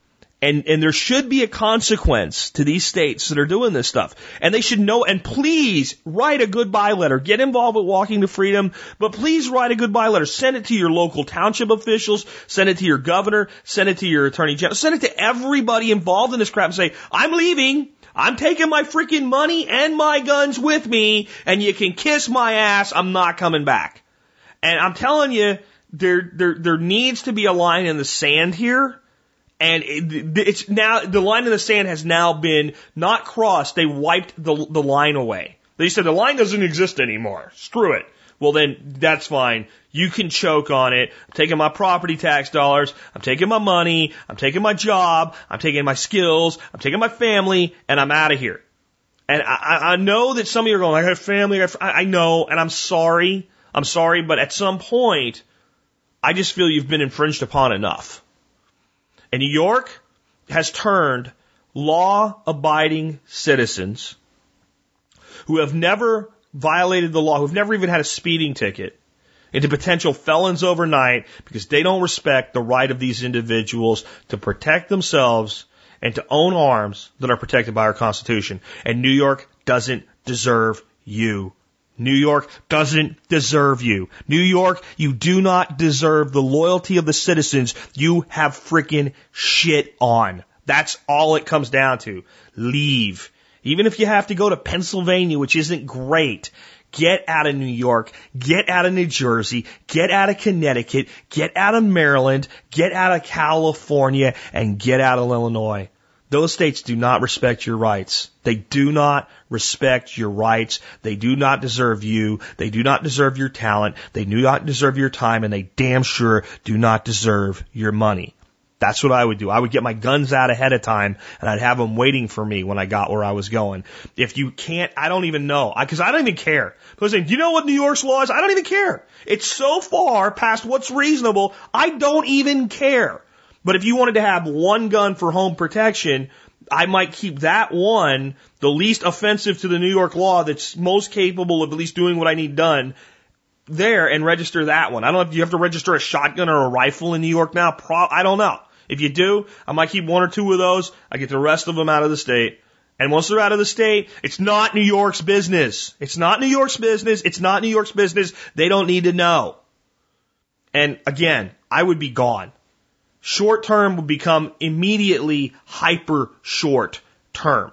And, and there should be a consequence to these states that are doing this stuff. And they should know, and please write a goodbye letter. Get involved with Walking to Freedom, but please write a goodbye letter. Send it to your local township officials, send it to your governor, send it to your attorney general, send it to everybody involved in this crap and say, I'm leaving. I'm taking my freaking money and my guns with me, and you can kiss my ass. I'm not coming back. And I'm telling you, there, there, there needs to be a line in the sand here and it, it's now the line in the sand has now been not crossed. They wiped the the line away. They said the line doesn't exist anymore. Screw it. Well, then that's fine. You can choke on it. I'm taking my property tax dollars. I'm taking my money. I'm taking my job. I'm taking my skills. I'm taking my family, and I'm out of here. And I, I know that some of you are going, I have family. I know, and I'm sorry. I'm sorry, but at some point, I just feel you've been infringed upon enough. And New York has turned law abiding citizens who have never violated the law, who've never even had a speeding ticket, into potential felons overnight because they don't respect the right of these individuals to protect themselves and to own arms that are protected by our Constitution. And New York doesn't deserve you New York doesn't deserve you. New York, you do not deserve the loyalty of the citizens you have freaking shit on. That's all it comes down to. Leave. Even if you have to go to Pennsylvania, which isn't great, get out of New York, get out of New Jersey, get out of Connecticut, get out of Maryland, get out of California, and get out of Illinois. Those states do not respect your rights. They do not respect your rights. They do not deserve you. They do not deserve your talent. They do not deserve your time and they damn sure do not deserve your money. That's what I would do. I would get my guns out ahead of time and I'd have them waiting for me when I got where I was going. If you can't, I don't even know. Because I, I, don't even care. Saying, do you know what New York's law is? I don't even care. It's so far past what's reasonable. I don't even care. But if you wanted to have one gun for home protection, I might keep that one, the least offensive to the New York law that's most capable of at least doing what I need done, there and register that one. I don't know if you have to register a shotgun or a rifle in New York now. Pro- I don't know. If you do, I might keep one or two of those. I get the rest of them out of the state. And once they're out of the state, it's not New York's business. It's not New York's business. It's not New York's business. They don't need to know. And again, I would be gone. Short term will become immediately hyper short term.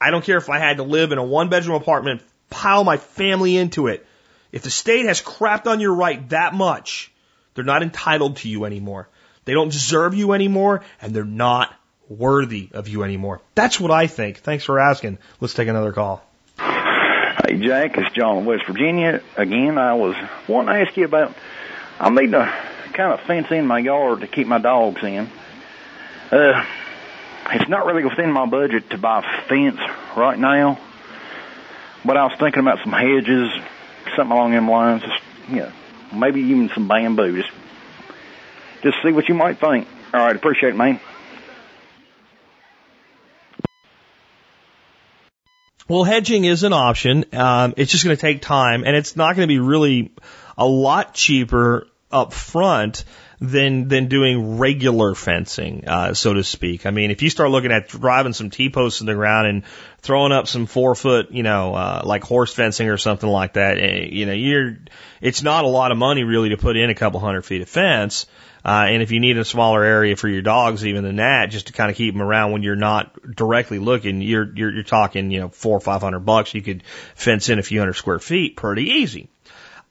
I don't care if I had to live in a one bedroom apartment, pile my family into it. If the state has crapped on your right that much, they're not entitled to you anymore. They don't deserve you anymore, and they're not worthy of you anymore. That's what I think. Thanks for asking. Let's take another call. Hey, Jack, it's John in West Virginia. Again, I was wanting to ask you about, I'm needing to kind of fence in my yard to keep my dogs in. Uh, it's not really within my budget to buy a fence right now, but I was thinking about some hedges, something along them lines. Just, you know, maybe even some bamboo. Just, just see what you might think. All right, appreciate it, man. Well, hedging is an option. Um, it's just going to take time, and it's not going to be really a lot cheaper up front than than doing regular fencing, uh, so to speak. I mean, if you start looking at driving some T posts in the ground and throwing up some four foot, you know, uh, like horse fencing or something like that, eh, you know, you're it's not a lot of money really to put in a couple hundred feet of fence. Uh, and if you need a smaller area for your dogs, even than that, just to kind of keep them around when you're not directly looking, you're you're, you're talking, you know, four or five hundred bucks. You could fence in a few hundred square feet pretty easy.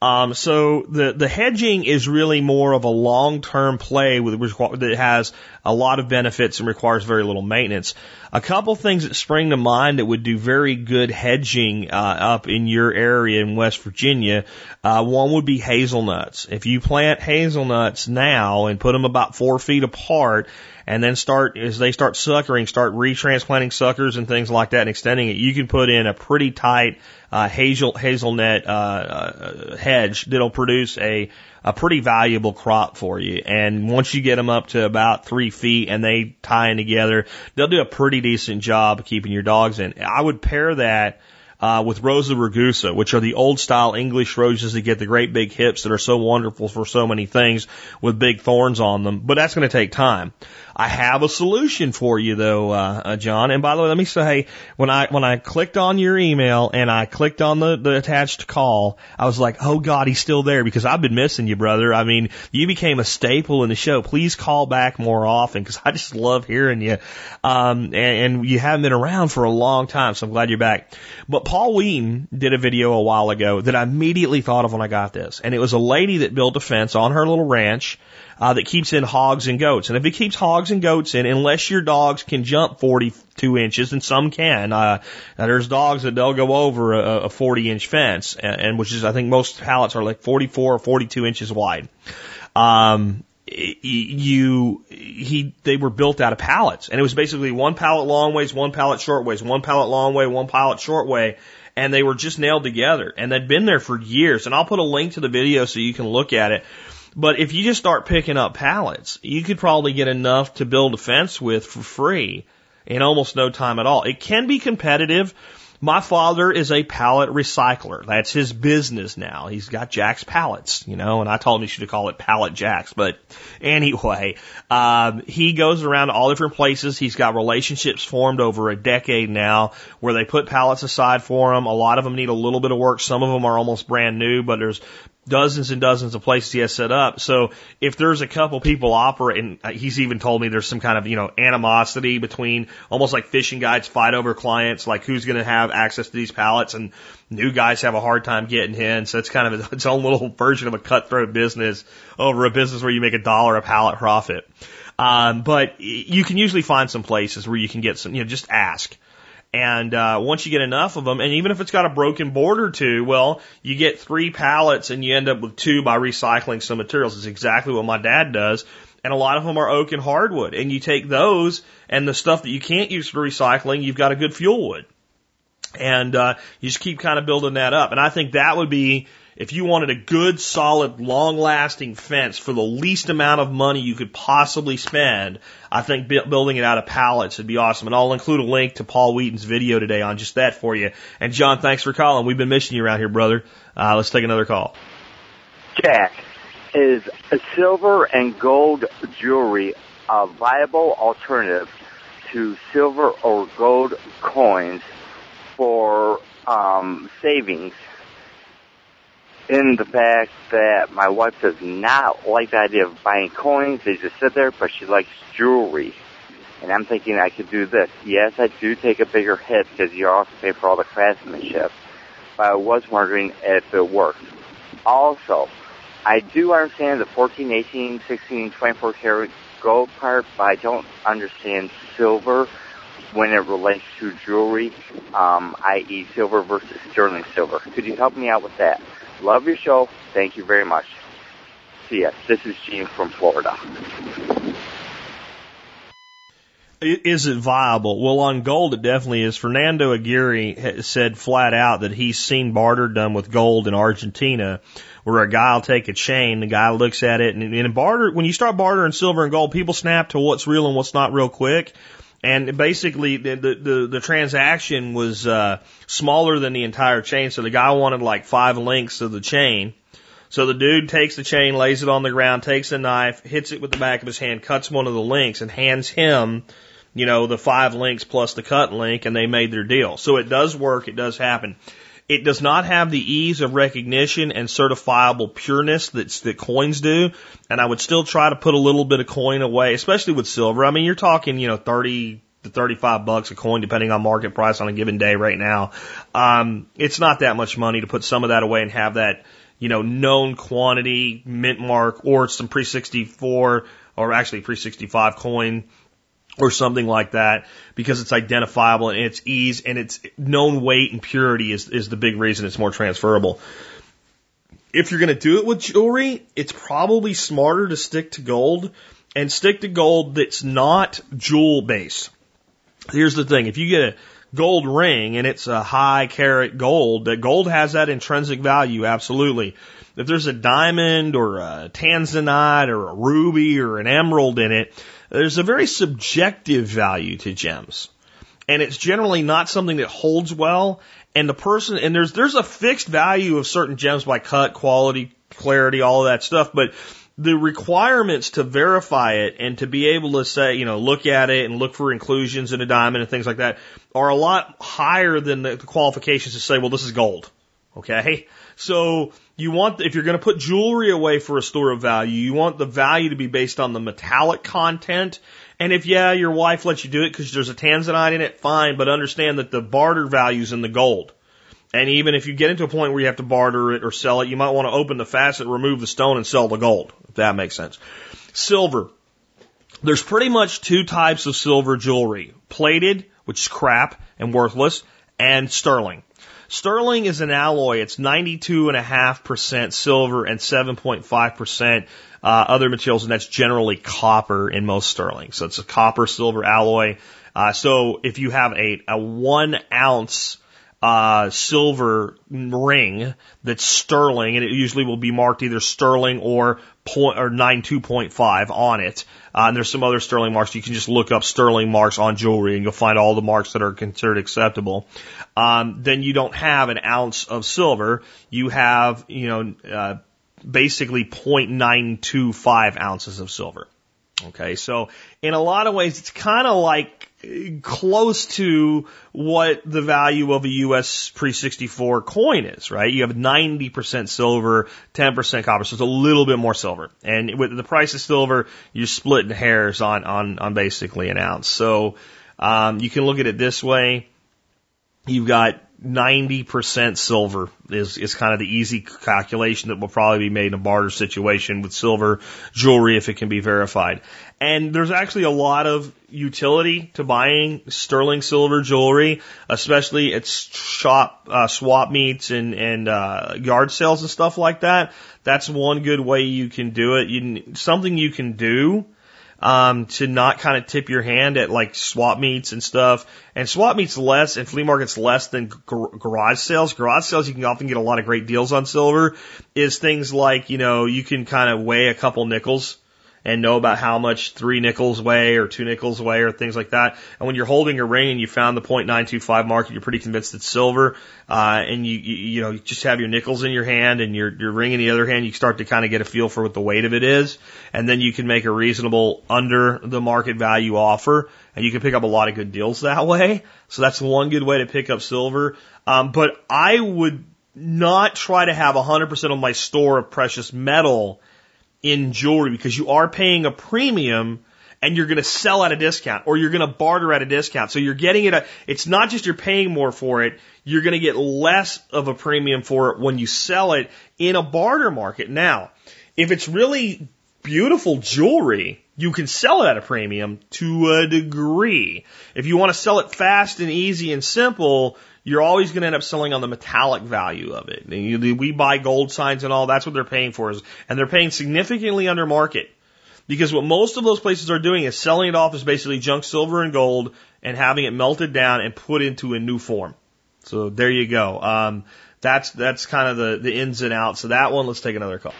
Um, so the the hedging is really more of a long term play with that has a lot of benefits and requires very little maintenance. A couple things that spring to mind that would do very good hedging uh, up in your area in West Virginia. Uh, one would be hazelnuts. If you plant hazelnuts now and put them about four feet apart, and then start as they start suckering, start retransplanting suckers and things like that and extending it. You can put in a pretty tight uh, hazel hazelnut uh, uh, hedge that'll produce a a pretty valuable crop for you. And once you get them up to about three feet and they tie in together, they'll do a pretty decent job keeping your dogs in. I would pair that uh, with Rosa rugosa, which are the old style English roses that get the great big hips that are so wonderful for so many things with big thorns on them. But that's going to take time. I have a solution for you though, uh, uh, John. And by the way, let me say, when I, when I clicked on your email and I clicked on the, the attached call, I was like, oh God, he's still there because I've been missing you, brother. I mean, you became a staple in the show. Please call back more often because I just love hearing you. Um, and, and you haven't been around for a long time, so I'm glad you're back. But Paul Wheaton did a video a while ago that I immediately thought of when I got this. And it was a lady that built a fence on her little ranch uh, that keeps in hogs and goats. And if it keeps hogs and goats in, unless your dogs can jump 42 inches, and some can, uh, there's dogs that they'll go over a, a 40 inch fence, and, and which is, I think most pallets are like 44 or 42 inches wide. Um, you he they were built out of pallets and it was basically one pallet long ways one pallet short ways one pallet long way one pallet short way and they were just nailed together and they'd been there for years and I'll put a link to the video so you can look at it but if you just start picking up pallets, you could probably get enough to build a fence with for free in almost no time at all. It can be competitive. My father is a pallet recycler. That's his business now. He's got Jack's pallets, you know, and I told him he should call it Pallet Jacks. But anyway, um, he goes around all different places. He's got relationships formed over a decade now where they put pallets aside for him. A lot of them need a little bit of work. Some of them are almost brand new, but there's dozens and dozens of places he has set up. So if there's a couple people operating, uh, he's even told me there's some kind of, you know, animosity between almost like fishing guides fight over clients, like who's going to have access to these pallets and new guys have a hard time getting in. So it's kind of its own little version of a cutthroat business over a business where you make a dollar a pallet profit. Um, but you can usually find some places where you can get some, you know, just ask. And uh, once you get enough of them, and even if it's got a broken board or two, well, you get three pallets and you end up with two by recycling some materials. It's exactly what my dad does. And a lot of them are oak and hardwood. And you take those and the stuff that you can't use for recycling, you've got a good fuel wood. And uh, you just keep kind of building that up. And I think that would be if you wanted a good, solid, long lasting fence for the least amount of money you could possibly spend, I think building it out of pallets would be awesome. And I'll include a link to Paul Wheaton's video today on just that for you. And John, thanks for calling. We've been missing you around here, brother. Uh, let's take another call. Jack, is silver and gold jewelry a viable alternative to silver or gold coins for um, savings in the fact that my wife does not like the idea of buying coins. They just sit there, but she likes jewelry. And I'm thinking I could do this. Yes, I do take a bigger hit because you also pay for all the craftsmanship. But I was wondering if it works. Also, I do understand the 14, 18, 16, 24 karat gold part, but I don't understand silver when it relates to jewelry, um, i.e. silver versus sterling silver. Could you help me out with that? Love your show. Thank you very much. See ya. This is Gene from Florida. Is it viable? Well, on gold, it definitely is. Fernando Aguirre said flat out that he's seen barter done with gold in Argentina, where a guy will take a chain, the guy looks at it, and in barter, when you start bartering silver and gold, people snap to what's real and what's not real quick. And basically, the the the, transaction was uh, smaller than the entire chain. So the guy wanted like five links of the chain. So the dude takes the chain, lays it on the ground, takes a knife, hits it with the back of his hand, cuts one of the links, and hands him, you know, the five links plus the cut link, and they made their deal. So it does work. It does happen. It does not have the ease of recognition and certifiable pureness that, that coins do. And I would still try to put a little bit of coin away, especially with silver. I mean, you're talking, you know, 30 to 35 bucks a coin, depending on market price on a given day right now. Um, it's not that much money to put some of that away and have that, you know, known quantity, mint mark, or some pre 64 or actually pre 65 coin or something like that because it's identifiable and it's ease and its known weight and purity is, is the big reason it's more transferable. If you're going to do it with jewelry, it's probably smarter to stick to gold and stick to gold that's not jewel based. Here's the thing. If you get a gold ring and it's a high carat gold, that gold has that intrinsic value, absolutely. If there's a diamond or a tanzanite or a ruby or an emerald in it, there's a very subjective value to gems. And it's generally not something that holds well. And the person, and there's, there's a fixed value of certain gems by cut, quality, clarity, all of that stuff. But the requirements to verify it and to be able to say, you know, look at it and look for inclusions in a diamond and things like that are a lot higher than the qualifications to say, well, this is gold. Okay. So you want, if you're going to put jewelry away for a store of value, you want the value to be based on the metallic content. And if, yeah, your wife lets you do it because there's a tanzanite in it, fine, but understand that the barter value's in the gold. And even if you get into a point where you have to barter it or sell it, you might want to open the facet, remove the stone, and sell the gold, if that makes sense. Silver. There's pretty much two types of silver jewelry. Plated, which is crap and worthless, and sterling. Sterling is an alloy. It's 92.5% silver and 7.5% uh, other materials, and that's generally copper in most sterling. So it's a copper silver alloy. Uh, so if you have a, a one ounce uh, silver ring that's sterling, and it usually will be marked either sterling or point or nine two point five on it. Uh, and there's some other sterling marks. You can just look up sterling marks on jewelry, and you'll find all the marks that are considered acceptable. Um, then you don't have an ounce of silver. You have, you know, uh, basically 0.925 ounces of silver. Okay, so in a lot of ways, it's kind of like close to what the value of a US pre 64 coin is, right? You have 90% silver, 10% copper, so it's a little bit more silver. And with the price of silver, you're splitting hairs on, on, on basically an ounce. So, um, you can look at it this way. You've got 90% silver is, is kind of the easy calculation that will probably be made in a barter situation with silver jewelry if it can be verified. And there's actually a lot of utility to buying sterling silver jewelry, especially at shop, uh, swap meets and, and, uh, yard sales and stuff like that. That's one good way you can do it. You, something you can do um, to not kind of tip your hand at like swap meets and stuff. And swap meets less and flea markets less than gar- garage sales. Garage sales, you can often get a lot of great deals on silver is things like, you know, you can kind of weigh a couple nickels and know about how much three nickels weigh or two nickels weigh or things like that. And when you're holding a ring and you found the .925 mark, you're pretty convinced it's silver, uh, and you, you, you know, you just have your nickels in your hand and your, your ring in the other hand, you start to kind of get a feel for what the weight of it is. And then you can make a reasonable under the market value offer and you can pick up a lot of good deals that way. So that's one good way to pick up silver. Um, but I would not try to have 100% of my store of precious metal in jewelry because you are paying a premium and you're going to sell at a discount or you're going to barter at a discount. So you're getting it. A, it's not just you're paying more for it. You're going to get less of a premium for it when you sell it in a barter market. Now, if it's really beautiful jewelry, you can sell it at a premium to a degree. If you want to sell it fast and easy and simple, you're always going to end up selling on the metallic value of it. We buy gold signs and all, that's what they're paying for. is, And they're paying significantly under market. Because what most of those places are doing is selling it off as basically junk silver and gold and having it melted down and put into a new form. So there you go. Um, that's that's kind of the, the ins and outs of that one. Let's take another call.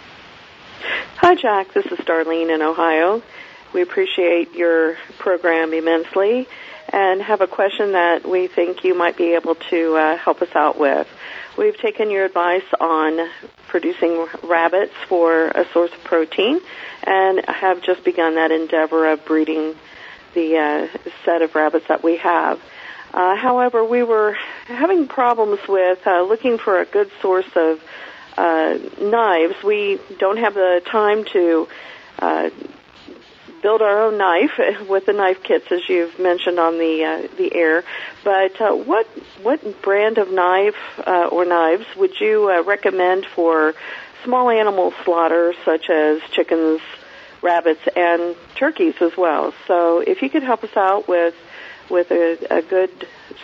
Hi, Jack. This is Darlene in Ohio. We appreciate your program immensely and have a question that we think you might be able to uh, help us out with. We've taken your advice on producing rabbits for a source of protein and have just begun that endeavor of breeding the uh, set of rabbits that we have. Uh, however, we were having problems with uh, looking for a good source of uh, knives. We don't have the time to uh, build our own knife with the knife kits, as you've mentioned on the uh, the air. But uh, what what brand of knife uh, or knives would you uh, recommend for small animal slaughter, such as chickens, rabbits, and turkeys as well? So, if you could help us out with with a, a good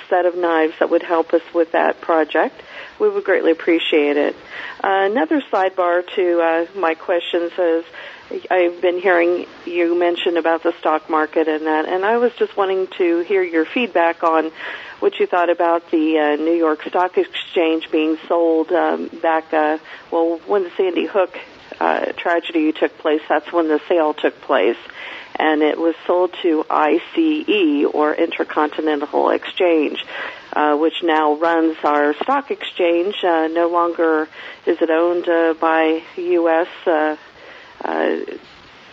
set of knives that would help us with that project, we would greatly appreciate it. Uh, another sidebar to uh, my questions is I've been hearing you mention about the stock market and that, and I was just wanting to hear your feedback on what you thought about the uh, New York Stock Exchange being sold um, back, uh, well, when the Sandy Hook uh, tragedy took place, that's when the sale took place. And it was sold to ICE, or Intercontinental Exchange, uh, which now runs our stock exchange. Uh, no longer is it owned uh, by U.S. Uh,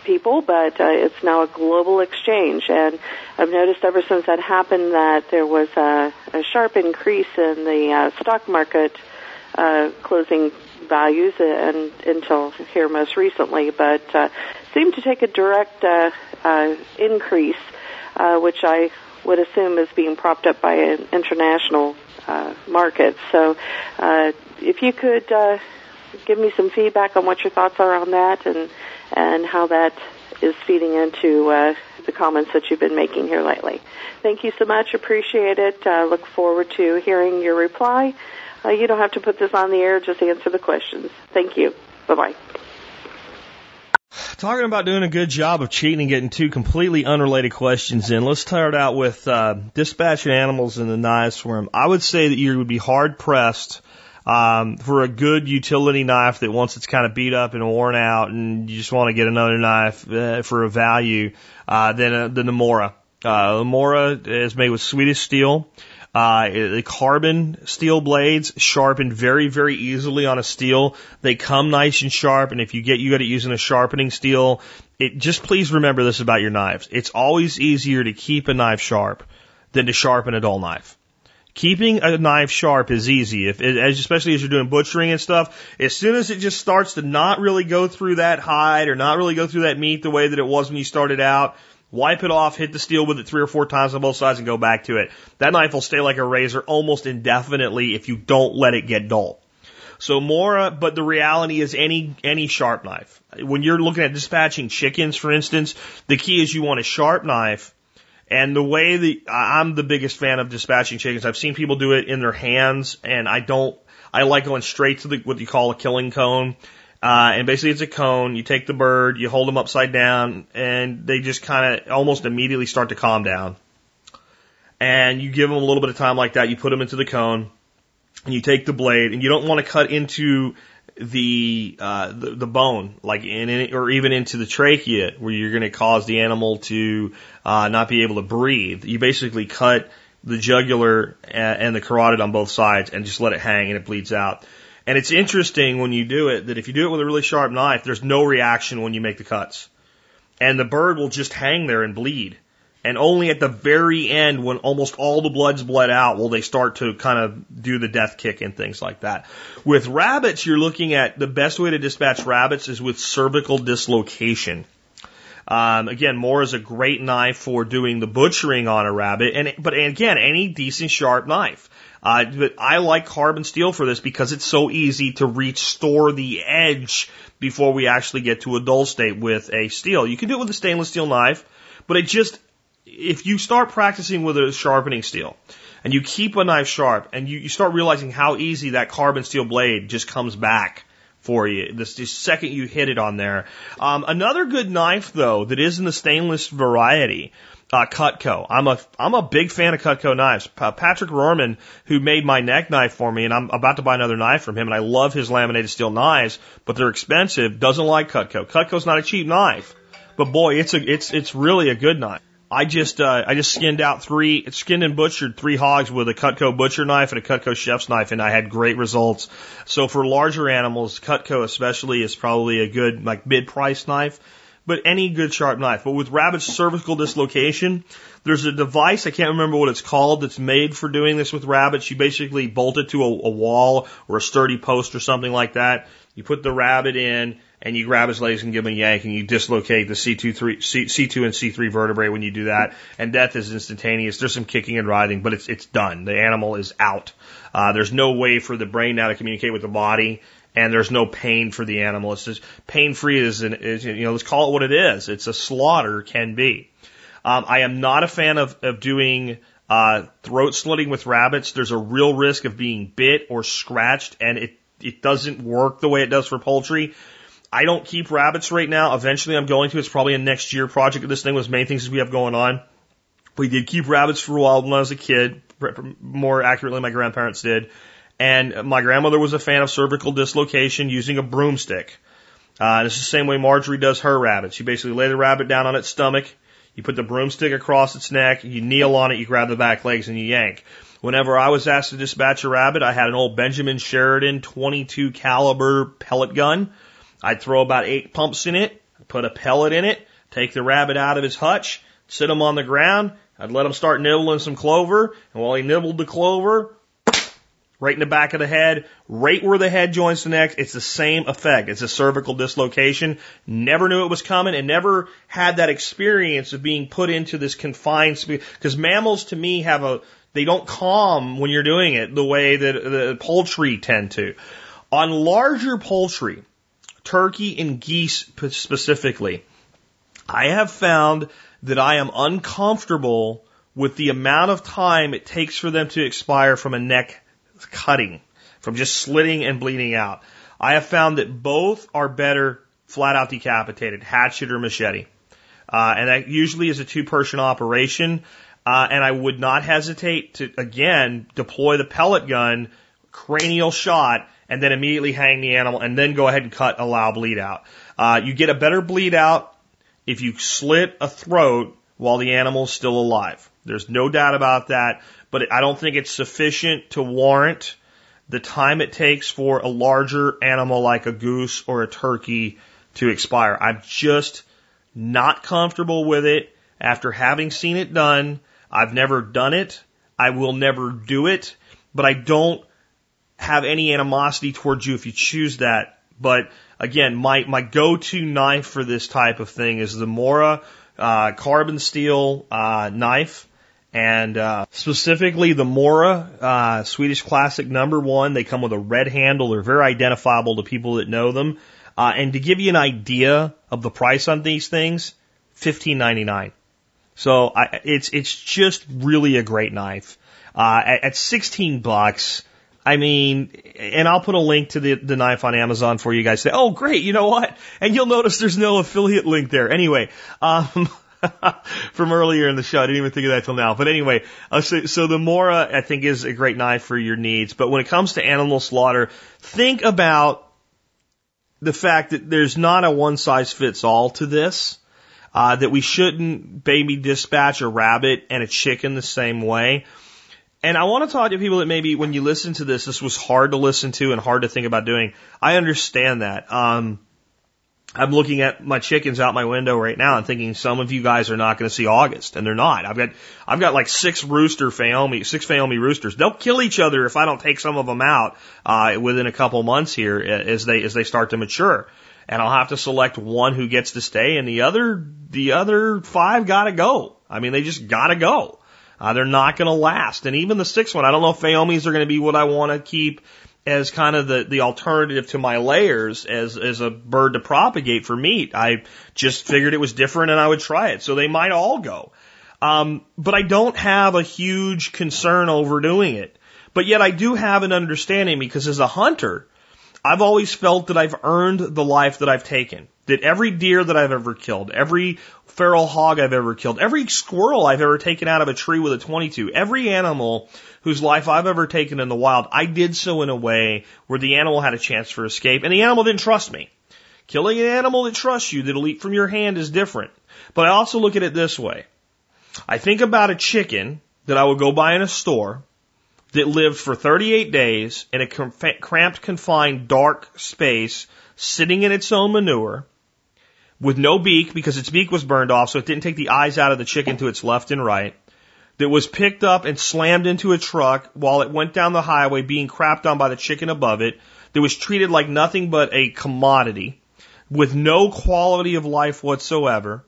people, but uh, it's now a global exchange. And I've noticed ever since that happened that there was a, a sharp increase in the uh, stock market uh, closing values and until here most recently, but uh, seemed to take a direct uh, uh, increase, uh, which I would assume is being propped up by an international uh, market. So, uh, if you could uh, give me some feedback on what your thoughts are on that and and how that is feeding into uh, the comments that you've been making here lately. Thank you so much. Appreciate it. Uh, look forward to hearing your reply. Uh, you don't have to put this on the air. Just answer the questions. Thank you. Bye bye. Talking about doing a good job of cheating and getting two completely unrelated questions in. Let's start out with uh, dispatching animals in the knives for. I would say that you would be hard pressed um, for a good utility knife that once it's kind of beat up and worn out and you just want to get another knife uh, for a value, uh, then, uh, the Mora. Uh, the Mora is made with Swedish steel. Uh, the carbon steel blades sharpen very, very easily on a steel. They come nice and sharp, and if you get you got it using a sharpening steel, it just please remember this about your knives. It's always easier to keep a knife sharp than to sharpen a dull knife. Keeping a knife sharp is easy, if especially as you're doing butchering and stuff. As soon as it just starts to not really go through that hide or not really go through that meat the way that it was when you started out, wipe it off, hit the steel with it three or four times on both sides, and go back to it. That knife will stay like a razor almost indefinitely if you don't let it get dull. So more, uh, but the reality is any any sharp knife. When you're looking at dispatching chickens, for instance, the key is you want a sharp knife and the way that I'm the biggest fan of dispatching chickens, I've seen people do it in their hands, and I don't. I like going straight to the what you call a killing cone. Uh, and basically, it's a cone. You take the bird, you hold them upside down, and they just kind of almost immediately start to calm down. And you give them a little bit of time like that. You put them into the cone, and you take the blade, and you don't want to cut into the, uh, the the bone, like in it, or even into the trachea, where you're going to cause the animal to uh, not be able to breathe. You basically cut the jugular and the carotid on both sides and just let it hang and it bleeds out. And it's interesting when you do it that if you do it with a really sharp knife, there's no reaction when you make the cuts. And the bird will just hang there and bleed. And only at the very end, when almost all the blood's bled out, will they start to kind of do the death kick and things like that. With rabbits, you're looking at the best way to dispatch rabbits is with cervical dislocation. Um, again, Mora is a great knife for doing the butchering on a rabbit, and but again, any decent sharp knife. Uh, but I like carbon steel for this because it's so easy to restore the edge before we actually get to a dull state with a steel. You can do it with a stainless steel knife, but it just if you start practicing with a sharpening steel and you keep a knife sharp and you, you start realizing how easy that carbon steel blade just comes back for you the, the second you hit it on there. Um, another good knife though that is in the stainless variety. Uh, Cutco. I'm a I'm a big fan of Cutco knives. Patrick Rorman, who made my neck knife for me, and I'm about to buy another knife from him, and I love his laminated steel knives, but they're expensive. Doesn't like Cutco. Cutco's not a cheap knife, but boy, it's a it's it's really a good knife. I just uh, I just skinned out three skinned and butchered three hogs with a Cutco butcher knife and a Cutco chef's knife, and I had great results. So for larger animals, Cutco especially is probably a good like mid price knife, but any good sharp knife. But with rabbit cervical dislocation, there's a device I can't remember what it's called that's made for doing this with rabbits. You basically bolt it to a, a wall or a sturdy post or something like that. You put the rabbit in and you grab his legs and give him a yank and you dislocate the C2, 3, C, C2 and C3 vertebrae when you do that. And death is instantaneous. There's some kicking and writhing, but it's, it's done. The animal is out. Uh, there's no way for the brain now to communicate with the body and there's no pain for the animal. It's just pain free is, is, you know, let's call it what it is. It's a slaughter can be. Um, I am not a fan of, of doing uh, throat slitting with rabbits. There's a real risk of being bit or scratched, and it it doesn't work the way it does for poultry. I don't keep rabbits right now. Eventually, I'm going to. It's probably a next year project. This thing was main things we have going on. We did keep rabbits for a while when I was a kid. More accurately, my grandparents did. And my grandmother was a fan of cervical dislocation using a broomstick. Uh, it's the same way Marjory does her rabbits. You basically lay the rabbit down on its stomach, you put the broomstick across its neck, you kneel on it, you grab the back legs, and you yank. Whenever I was asked to dispatch a rabbit, I had an old Benjamin Sheridan 22 caliber pellet gun I'd throw about eight pumps in it, put a pellet in it, take the rabbit out of his hutch, sit him on the ground. I'd let him start nibbling some clover, and while he nibbled the clover, right in the back of the head, right where the head joins the neck, it's the same effect. It's a cervical dislocation. Never knew it was coming and never had that experience of being put into this confined space. Because mammals to me have a, they don't calm when you're doing it the way that the poultry tend to. On larger poultry, turkey and geese specifically, I have found that I am uncomfortable with the amount of time it takes for them to expire from a neck cutting, from just slitting and bleeding out. I have found that both are better flat out decapitated, hatchet or machete. Uh, and that usually is a two person operation. Uh, and I would not hesitate to, again, deploy the pellet gun, cranial shot, and then immediately hang the animal and then go ahead and cut, allow bleed out. Uh, you get a better bleed out if you slit a throat while the animal is still alive. There's no doubt about that, but I don't think it's sufficient to warrant the time it takes for a larger animal like a goose or a turkey to expire. I'm just not comfortable with it after having seen it done. I've never done it. I will never do it, but I don't have any animosity towards you if you choose that. But again, my, my go-to knife for this type of thing is the Mora uh, carbon steel uh, knife. And uh, specifically the Mora uh, Swedish Classic number one. They come with a red handle. They're very identifiable to people that know them. Uh, and to give you an idea of the price on these things, fifteen ninety nine. So I, it's it's just really a great knife. Uh, at, at sixteen bucks, I mean, and I'll put a link to the, the knife on Amazon for you guys. Say, oh, great, you know what? And you'll notice there's no affiliate link there. Anyway, um, from earlier in the show, I didn't even think of that till now. But anyway, uh, so, so the Mora, I think, is a great knife for your needs. But when it comes to animal slaughter, think about the fact that there's not a one size fits all to this. Uh, that we shouldn't baby dispatch a rabbit and a chicken the same way. And I want to talk to people that maybe when you listen to this, this was hard to listen to and hard to think about doing. I understand that. Um, I'm looking at my chickens out my window right now and thinking some of you guys are not going to see August, and they're not. I've got I've got like six rooster Fayoumi, six Fayoumi roosters. They'll kill each other if I don't take some of them out uh, within a couple months here as they as they start to mature. And I'll have to select one who gets to stay, and the other the other five got to go. I mean, they just got to go. Uh, they're not going to last. And even the sixth one, I don't know if Fayoumis are going to be what I want to keep as kind of the, the alternative to my layers as, as a bird to propagate for meat. I just figured it was different and I would try it. So they might all go. Um, but I don't have a huge concern over doing it. But yet I do have an understanding because as a hunter, I've always felt that I've earned the life that I've taken. That every deer that I've ever killed, every feral hog I've ever killed, every squirrel I've ever taken out of a tree with a 22, every animal whose life I've ever taken in the wild, I did so in a way where the animal had a chance for escape and the animal didn't trust me. Killing an animal that trusts you that'll eat from your hand is different. But I also look at it this way. I think about a chicken that I would go buy in a store that lived for 38 days in a cramped, confined, dark space, sitting in its own manure, with no beak because its beak was burned off, so it didn't take the eyes out of the chicken to its left and right. That was picked up and slammed into a truck while it went down the highway being crapped on by the chicken above it. That was treated like nothing but a commodity. with no quality of life whatsoever.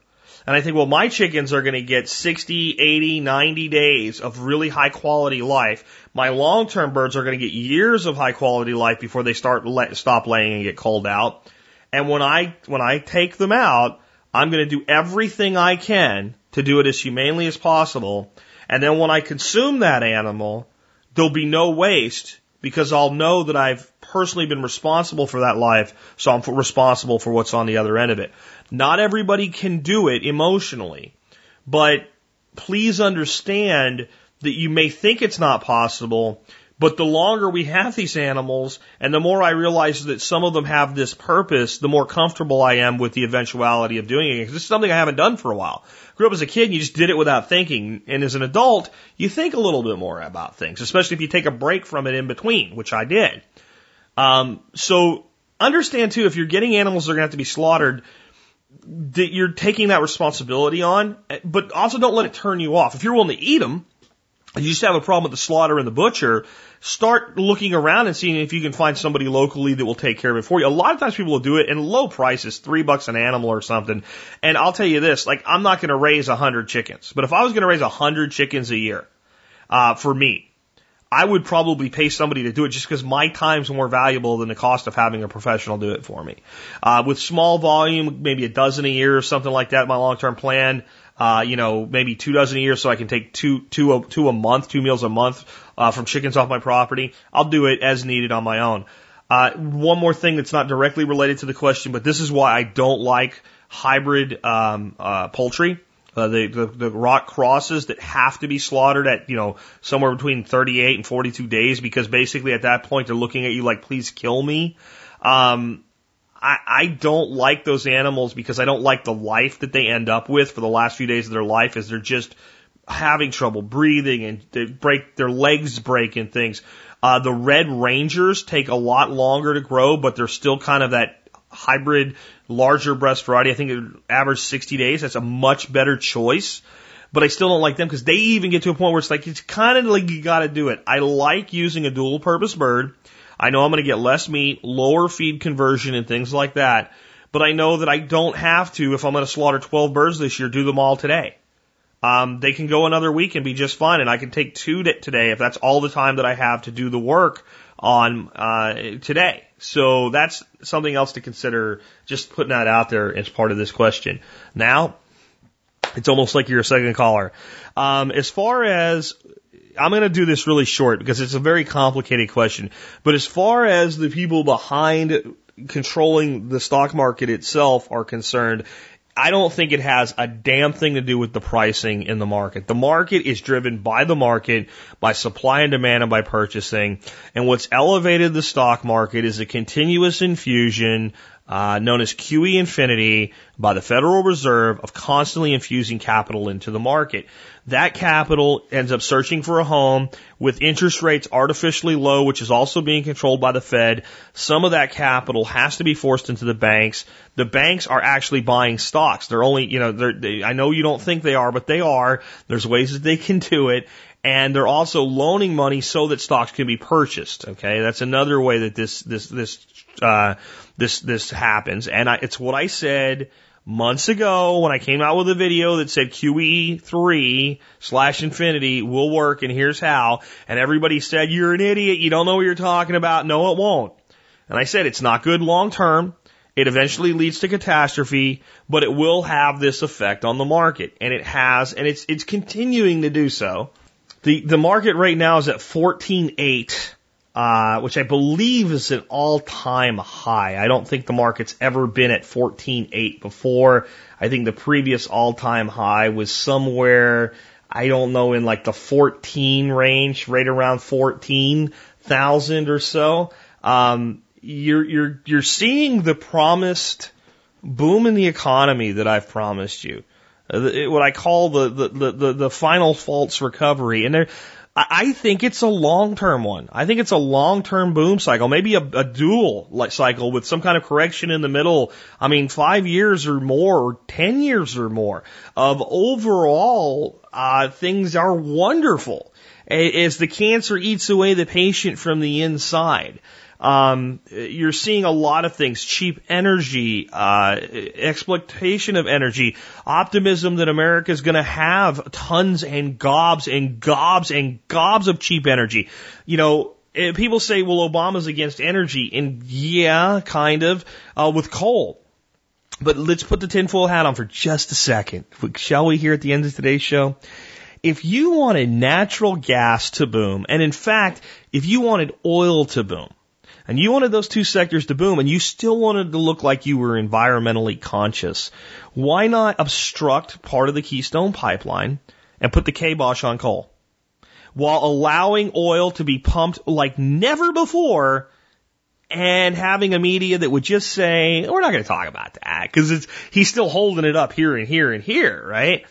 And I think, well, my chickens are going to get 60, 80, 90 days of really high quality life. My long term birds are going to get years of high quality life before they start let, stop laying and get culled out. And when I, when I take them out, I'm going to do everything I can to do it as humanely as possible. And then when I consume that animal, there'll be no waste because I'll know that I've personally been responsible for that life, so I'm responsible for what's on the other end of it. Not everybody can do it emotionally, but please understand that you may think it's not possible, but the longer we have these animals and the more I realize that some of them have this purpose, the more comfortable I am with the eventuality of doing it. Because This is something I haven't done for a while. Grew up as a kid and you just did it without thinking. And as an adult, you think a little bit more about things, especially if you take a break from it in between, which I did. Um, so understand too, if you're getting animals that are going to have to be slaughtered, that you're taking that responsibility on, but also don't let it turn you off. If you're willing to eat them, you just have a problem with the slaughter and the butcher, start looking around and seeing if you can find somebody locally that will take care of it for you. A lot of times people will do it in low prices, three bucks an animal or something. And I'll tell you this, like I'm not going to raise a hundred chickens, but if I was going to raise a hundred chickens a year, uh, for meat, I would probably pay somebody to do it just because my time's more valuable than the cost of having a professional do it for me. Uh, with small volume, maybe a dozen a year or something like that, my long-term plan, uh, you know, maybe two dozen a year so I can take two, two, a, two a month, two meals a month, uh, from chickens off my property. I'll do it as needed on my own. Uh, one more thing that's not directly related to the question, but this is why I don't like hybrid, um, uh, poultry uh, the, the, the rock crosses that have to be slaughtered at, you know, somewhere between 38 and 42 days because basically at that point they're looking at you like, please kill me. Um, I, I don't like those animals because I don't like the life that they end up with for the last few days of their life as they're just having trouble breathing and they break, their legs break and things. Uh, the red rangers take a lot longer to grow, but they're still kind of that hybrid larger breast variety. I think it average 60 days. That's a much better choice. But I still don't like them because they even get to a point where it's like, it's kind of like you got to do it. I like using a dual purpose bird. I know I'm going to get less meat, lower feed conversion and things like that. But I know that I don't have to, if I'm going to slaughter 12 birds this year, do them all today. Um, they can go another week and be just fine. And I can take two today if that's all the time that I have to do the work on uh, today. So that's something else to consider. Just putting that out there as part of this question. Now, it's almost like you're a second caller. Um, as far as I'm going to do this really short because it's a very complicated question. But as far as the people behind controlling the stock market itself are concerned, I don't think it has a damn thing to do with the pricing in the market. The market is driven by the market, by supply and demand and by purchasing. And what's elevated the stock market is a continuous infusion uh, known as QE infinity by the Federal Reserve of constantly infusing capital into the market. That capital ends up searching for a home with interest rates artificially low, which is also being controlled by the Fed. Some of that capital has to be forced into the banks. The banks are actually buying stocks. They're only, you know, they're, they, I know you don't think they are, but they are. There's ways that they can do it and they're also loaning money so that stocks can be purchased. Okay, that's another way that this this this uh, this this happens, and I, it's what I said months ago when I came out with a video that said QE3 slash infinity will work, and here's how, and everybody said you're an idiot, you don't know what you're talking about. No, it won't. And I said it's not good long term. It eventually leads to catastrophe, but it will have this effect on the market, and it has, and it's it's continuing to do so. The the market right now is at 14.8, uh, which I believe is an all time high. I don't think the market's ever been at 14.8 before. I think the previous all time high was somewhere, I don't know, in like the 14 range, right around 14,000 or so. Um, you're you're you're seeing the promised boom in the economy that I've promised you. Uh, what I call the, the, the, the, final false recovery. And there, I think it's a long term one. I think it's a long term boom cycle, maybe a, a dual cycle with some kind of correction in the middle. I mean, five years or more, or 10 years or more of overall, uh, things are wonderful. As the cancer eats away the patient from the inside. Um, you're seeing a lot of things: cheap energy, uh, exploitation of energy, optimism that America is going to have tons and gobs and gobs and gobs of cheap energy. You know, eh, people say, "Well, Obama's against energy," and yeah, kind of uh, with coal. But let's put the tinfoil hat on for just a second, shall we? Here at the end of today's show if you wanted natural gas to boom, and in fact, if you wanted oil to boom, and you wanted those two sectors to boom, and you still wanted to look like you were environmentally conscious, why not obstruct part of the Keystone pipeline and put the kibosh on coal? While allowing oil to be pumped like never before and having a media that would just say, we're not going to talk about that because it's, he's still holding it up here and here and here, right?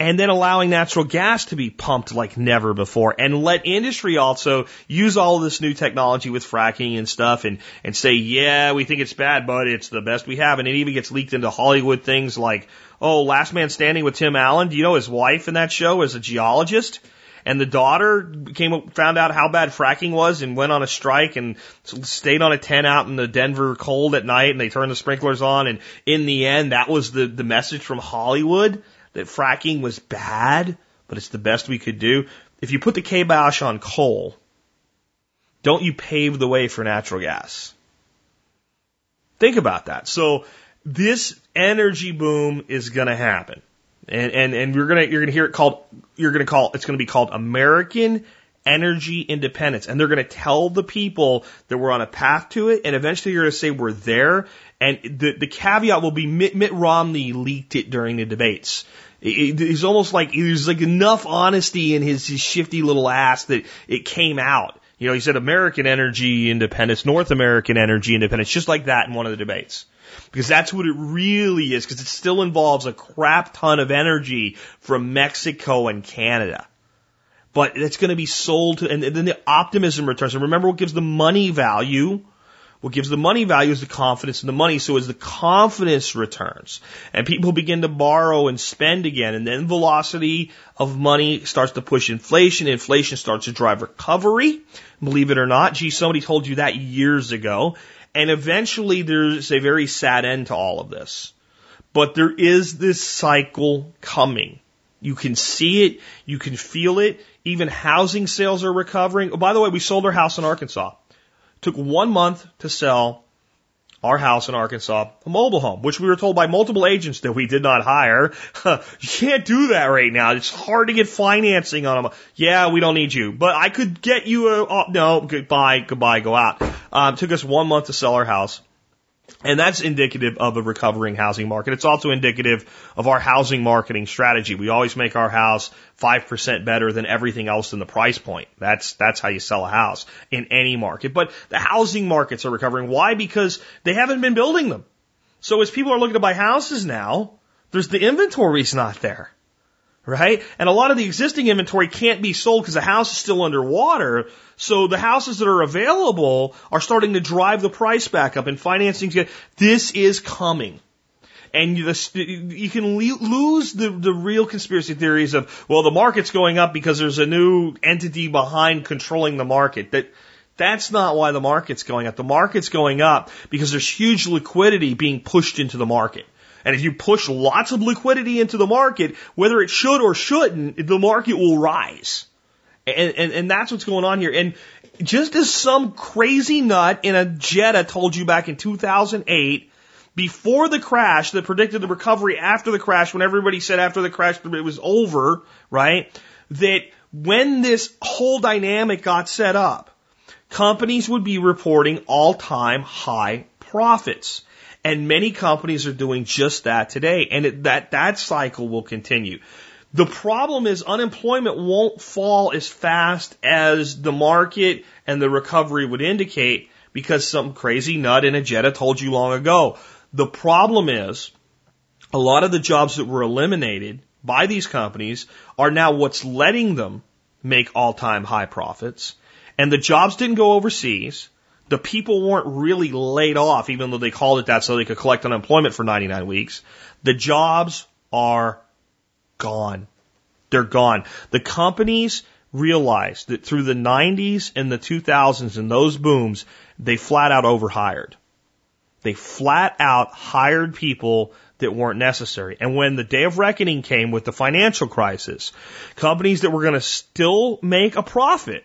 And then allowing natural gas to be pumped like never before and let industry also use all this new technology with fracking and stuff and, and say, yeah, we think it's bad, but it's the best we have. And it even gets leaked into Hollywood things like, oh, Last Man Standing with Tim Allen. Do you know his wife in that show is a geologist? And the daughter came found out how bad fracking was and went on a strike and stayed on a tent out in the Denver cold at night and they turned the sprinklers on and in the end that was the the message from Hollywood that fracking was bad, but it's the best we could do. If you put the kibosh on coal, don't you pave the way for natural gas? Think about that. So this energy boom is going to happen. And, and, and you're going to, you're going to hear it called, you're going to call, it's going to be called American energy independence. And they're going to tell the people that we're on a path to it. And eventually you're going to say we're there. And the, the caveat will be Mitt, Mitt Romney leaked it during the debates. He's almost like there's like enough honesty in his, his shifty little ass that it came out. You know, he said American energy independence, North American energy independence, just like that in one of the debates. Because that's what it really is, because it still involves a crap ton of energy from Mexico and Canada. But it's going to be sold to, and then the optimism returns. And remember what gives the money value? What gives the money value is the confidence in the money. So as the confidence returns and people begin to borrow and spend again, and then velocity of money starts to push inflation, inflation starts to drive recovery. Believe it or not, gee, somebody told you that years ago. And eventually there's a very sad end to all of this. But there is this cycle coming. You can see it. You can feel it. Even housing sales are recovering. Oh, by the way, we sold our house in Arkansas. Took one month to sell our house in Arkansas, a mobile home, which we were told by multiple agents that we did not hire. you can't do that right now. It's hard to get financing on them. Yeah, we don't need you, but I could get you a, oh, no, goodbye, goodbye, go out. Um, took us one month to sell our house. And that's indicative of a recovering housing market. It's also indicative of our housing marketing strategy. We always make our house 5% better than everything else in the price point. That's, that's how you sell a house in any market. But the housing markets are recovering. Why? Because they haven't been building them. So as people are looking to buy houses now, there's the inventory's not there right? And a lot of the existing inventory can't be sold because the house is still underwater. So the houses that are available are starting to drive the price back up and financing. This is coming. And you, you can lose the, the real conspiracy theories of, well, the market's going up because there's a new entity behind controlling the market. That, that's not why the market's going up. The market's going up because there's huge liquidity being pushed into the market. And if you push lots of liquidity into the market, whether it should or shouldn't, the market will rise. And, and, and that's what's going on here. And just as some crazy nut in a Jetta told you back in 2008, before the crash that predicted the recovery after the crash, when everybody said after the crash it was over, right? That when this whole dynamic got set up, companies would be reporting all time high profits. And many companies are doing just that today. And it, that, that cycle will continue. The problem is unemployment won't fall as fast as the market and the recovery would indicate because some crazy nut in a Jetta told you long ago. The problem is a lot of the jobs that were eliminated by these companies are now what's letting them make all time high profits. And the jobs didn't go overseas. The people weren't really laid off, even though they called it that so they could collect unemployment for 99 weeks. The jobs are gone. They're gone. The companies realized that through the 90s and the 2000s and those booms, they flat out overhired. They flat out hired people that weren't necessary. And when the day of reckoning came with the financial crisis, companies that were going to still make a profit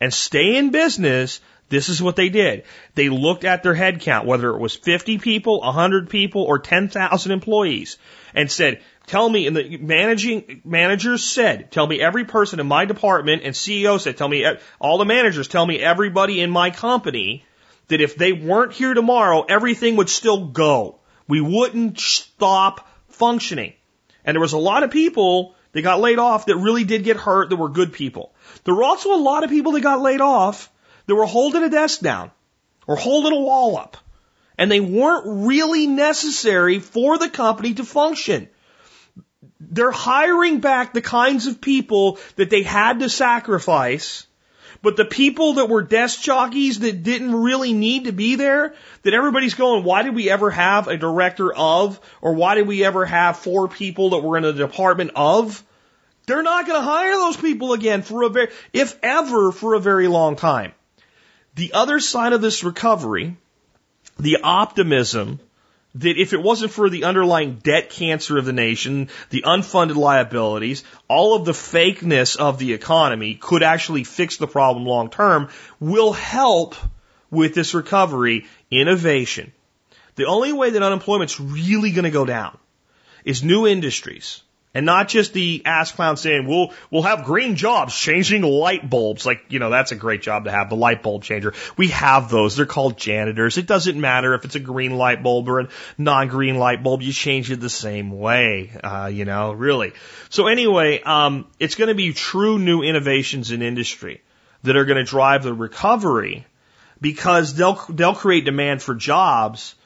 and stay in business, this is what they did. They looked at their head count, whether it was 50 people, 100 people, or 10,000 employees, and said, tell me, and the managing managers said, tell me every person in my department, and CEO said, tell me, all the managers tell me everybody in my company that if they weren't here tomorrow, everything would still go. We wouldn't stop functioning. And there was a lot of people that got laid off that really did get hurt that were good people. There were also a lot of people that got laid off that were holding a desk down or holding a wall up. And they weren't really necessary for the company to function. They're hiring back the kinds of people that they had to sacrifice but the people that were desk jockeys that didn't really need to be there, that everybody's going, why did we ever have a director of, or why did we ever have four people that were in the department of? They're not going to hire those people again for a very, if ever, for a very long time. The other side of this recovery, the optimism that if it wasn't for the underlying debt cancer of the nation, the unfunded liabilities, all of the fakeness of the economy could actually fix the problem long term, will help with this recovery innovation. The only way that unemployment's really going to go down is new industries. And not just the ass clown saying, we'll, we'll have green jobs changing light bulbs. Like, you know, that's a great job to have, the light bulb changer. We have those. They're called janitors. It doesn't matter if it's a green light bulb or a non-green light bulb. You change it the same way, uh, you know, really. So anyway, um, it's going to be true new innovations in industry that are going to drive the recovery because they'll, they'll create demand for jobs.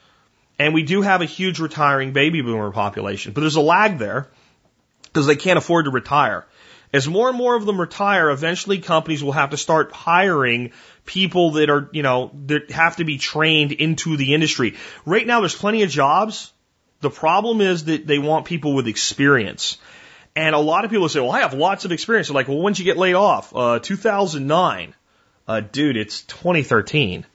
And we do have a huge retiring baby boomer population, but there's a lag there because they can't afford to retire. As more and more of them retire, eventually companies will have to start hiring people that are, you know, that have to be trained into the industry. Right now, there's plenty of jobs. The problem is that they want people with experience. And a lot of people say, well, I have lots of experience. They're like, well, when did you get laid off? Uh, 2009. Uh, dude, it's 2013.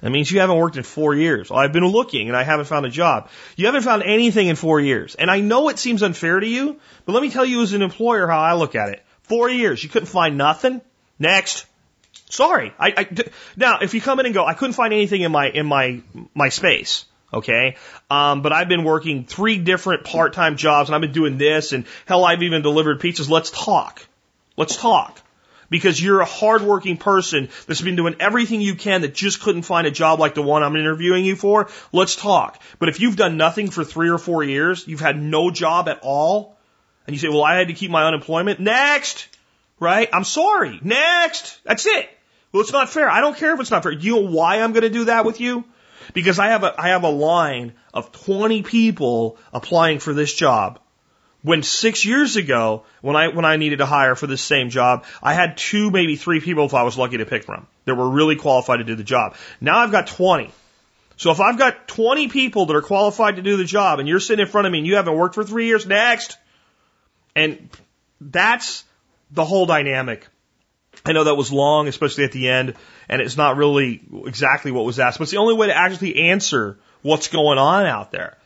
That means you haven't worked in four years. I've been looking and I haven't found a job. You haven't found anything in four years. And I know it seems unfair to you, but let me tell you as an employer how I look at it. Four years, you couldn't find nothing. Next. Sorry. I, I, now, if you come in and go, I couldn't find anything in my, in my, my space. Okay. Um, but I've been working three different part-time jobs and I've been doing this and hell, I've even delivered pizzas. Let's talk. Let's talk because you're a hardworking person that's been doing everything you can that just couldn't find a job like the one I'm interviewing you for, let's talk. But if you've done nothing for three or four years, you've had no job at all, and you say, well, I had to keep my unemployment, next, right? I'm sorry, next. That's it. Well, it's not fair. I don't care if it's not fair. Do you know why I'm going to do that with you? Because I have a, I have a line of 20 people applying for this job when six years ago, when I when I needed to hire for this same job, I had two, maybe three people if I was lucky to pick from that were really qualified to do the job. Now I've got 20. So if I've got 20 people that are qualified to do the job and you're sitting in front of me and you haven't worked for three years, next. And that's the whole dynamic. I know that was long, especially at the end, and it's not really exactly what was asked, but it's the only way to actually answer what's going on out there.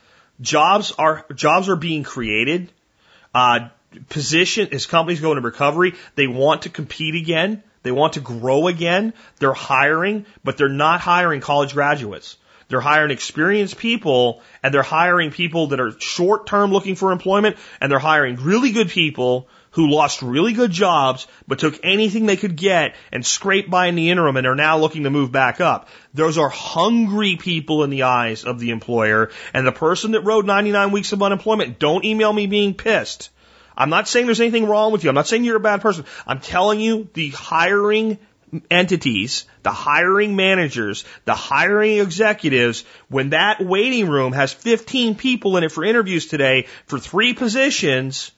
Jobs are, jobs are being created uh, position as companies go into recovery, they want to compete again. They want to grow again. They're hiring, but they're not hiring college graduates. They're hiring experienced people and they're hiring people that are short term looking for employment and they're hiring really good people who lost really good jobs but took anything they could get and scraped by in the interim and are now looking to move back up. Those are hungry people in the eyes of the employer and the person that rode 99 weeks of unemployment, don't email me being pissed. I'm not saying there's anything wrong with you. I'm not saying you're a bad person. I'm telling you the hiring entities, the hiring managers, the hiring executives, when that waiting room has 15 people in it for interviews today for three positions,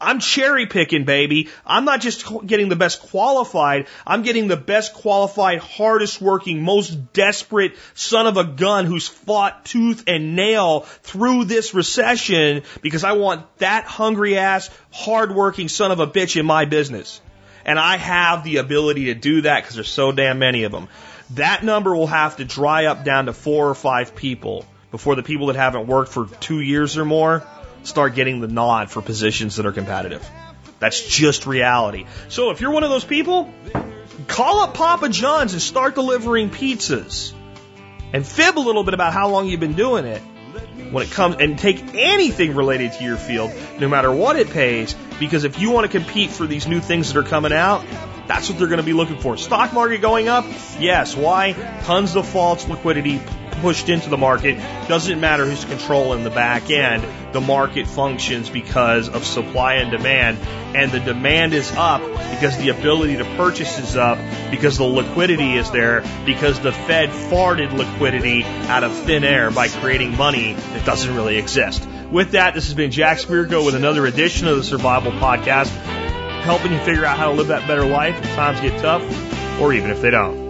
I'm cherry picking, baby. I'm not just getting the best qualified. I'm getting the best qualified, hardest working, most desperate son of a gun who's fought tooth and nail through this recession because I want that hungry ass, hard working son of a bitch in my business. And I have the ability to do that because there's so damn many of them. That number will have to dry up down to four or five people before the people that haven't worked for two years or more start getting the nod for positions that are competitive. That's just reality. So if you're one of those people, call up Papa John's and start delivering pizzas. And fib a little bit about how long you've been doing it when it comes and take anything related to your field, no matter what it pays, because if you want to compete for these new things that are coming out, that's what they're going to be looking for. Stock market going up? Yes. Why? Tons of false liquidity pushed into the market. Doesn't matter who's controlling the back end. The market functions because of supply and demand. And the demand is up because the ability to purchase is up because the liquidity is there because the Fed farted liquidity out of thin air by creating money that doesn't really exist. With that, this has been Jack Spirko with another edition of the Survival Podcast, helping you figure out how to live that better life if times get tough or even if they don't.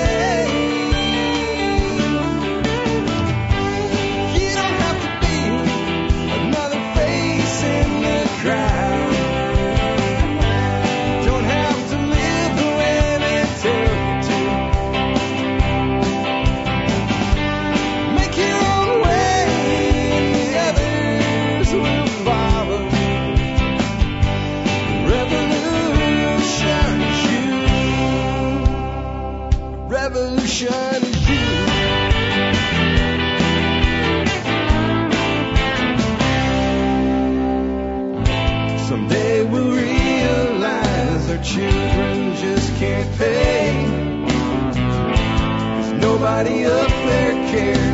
Nobody up there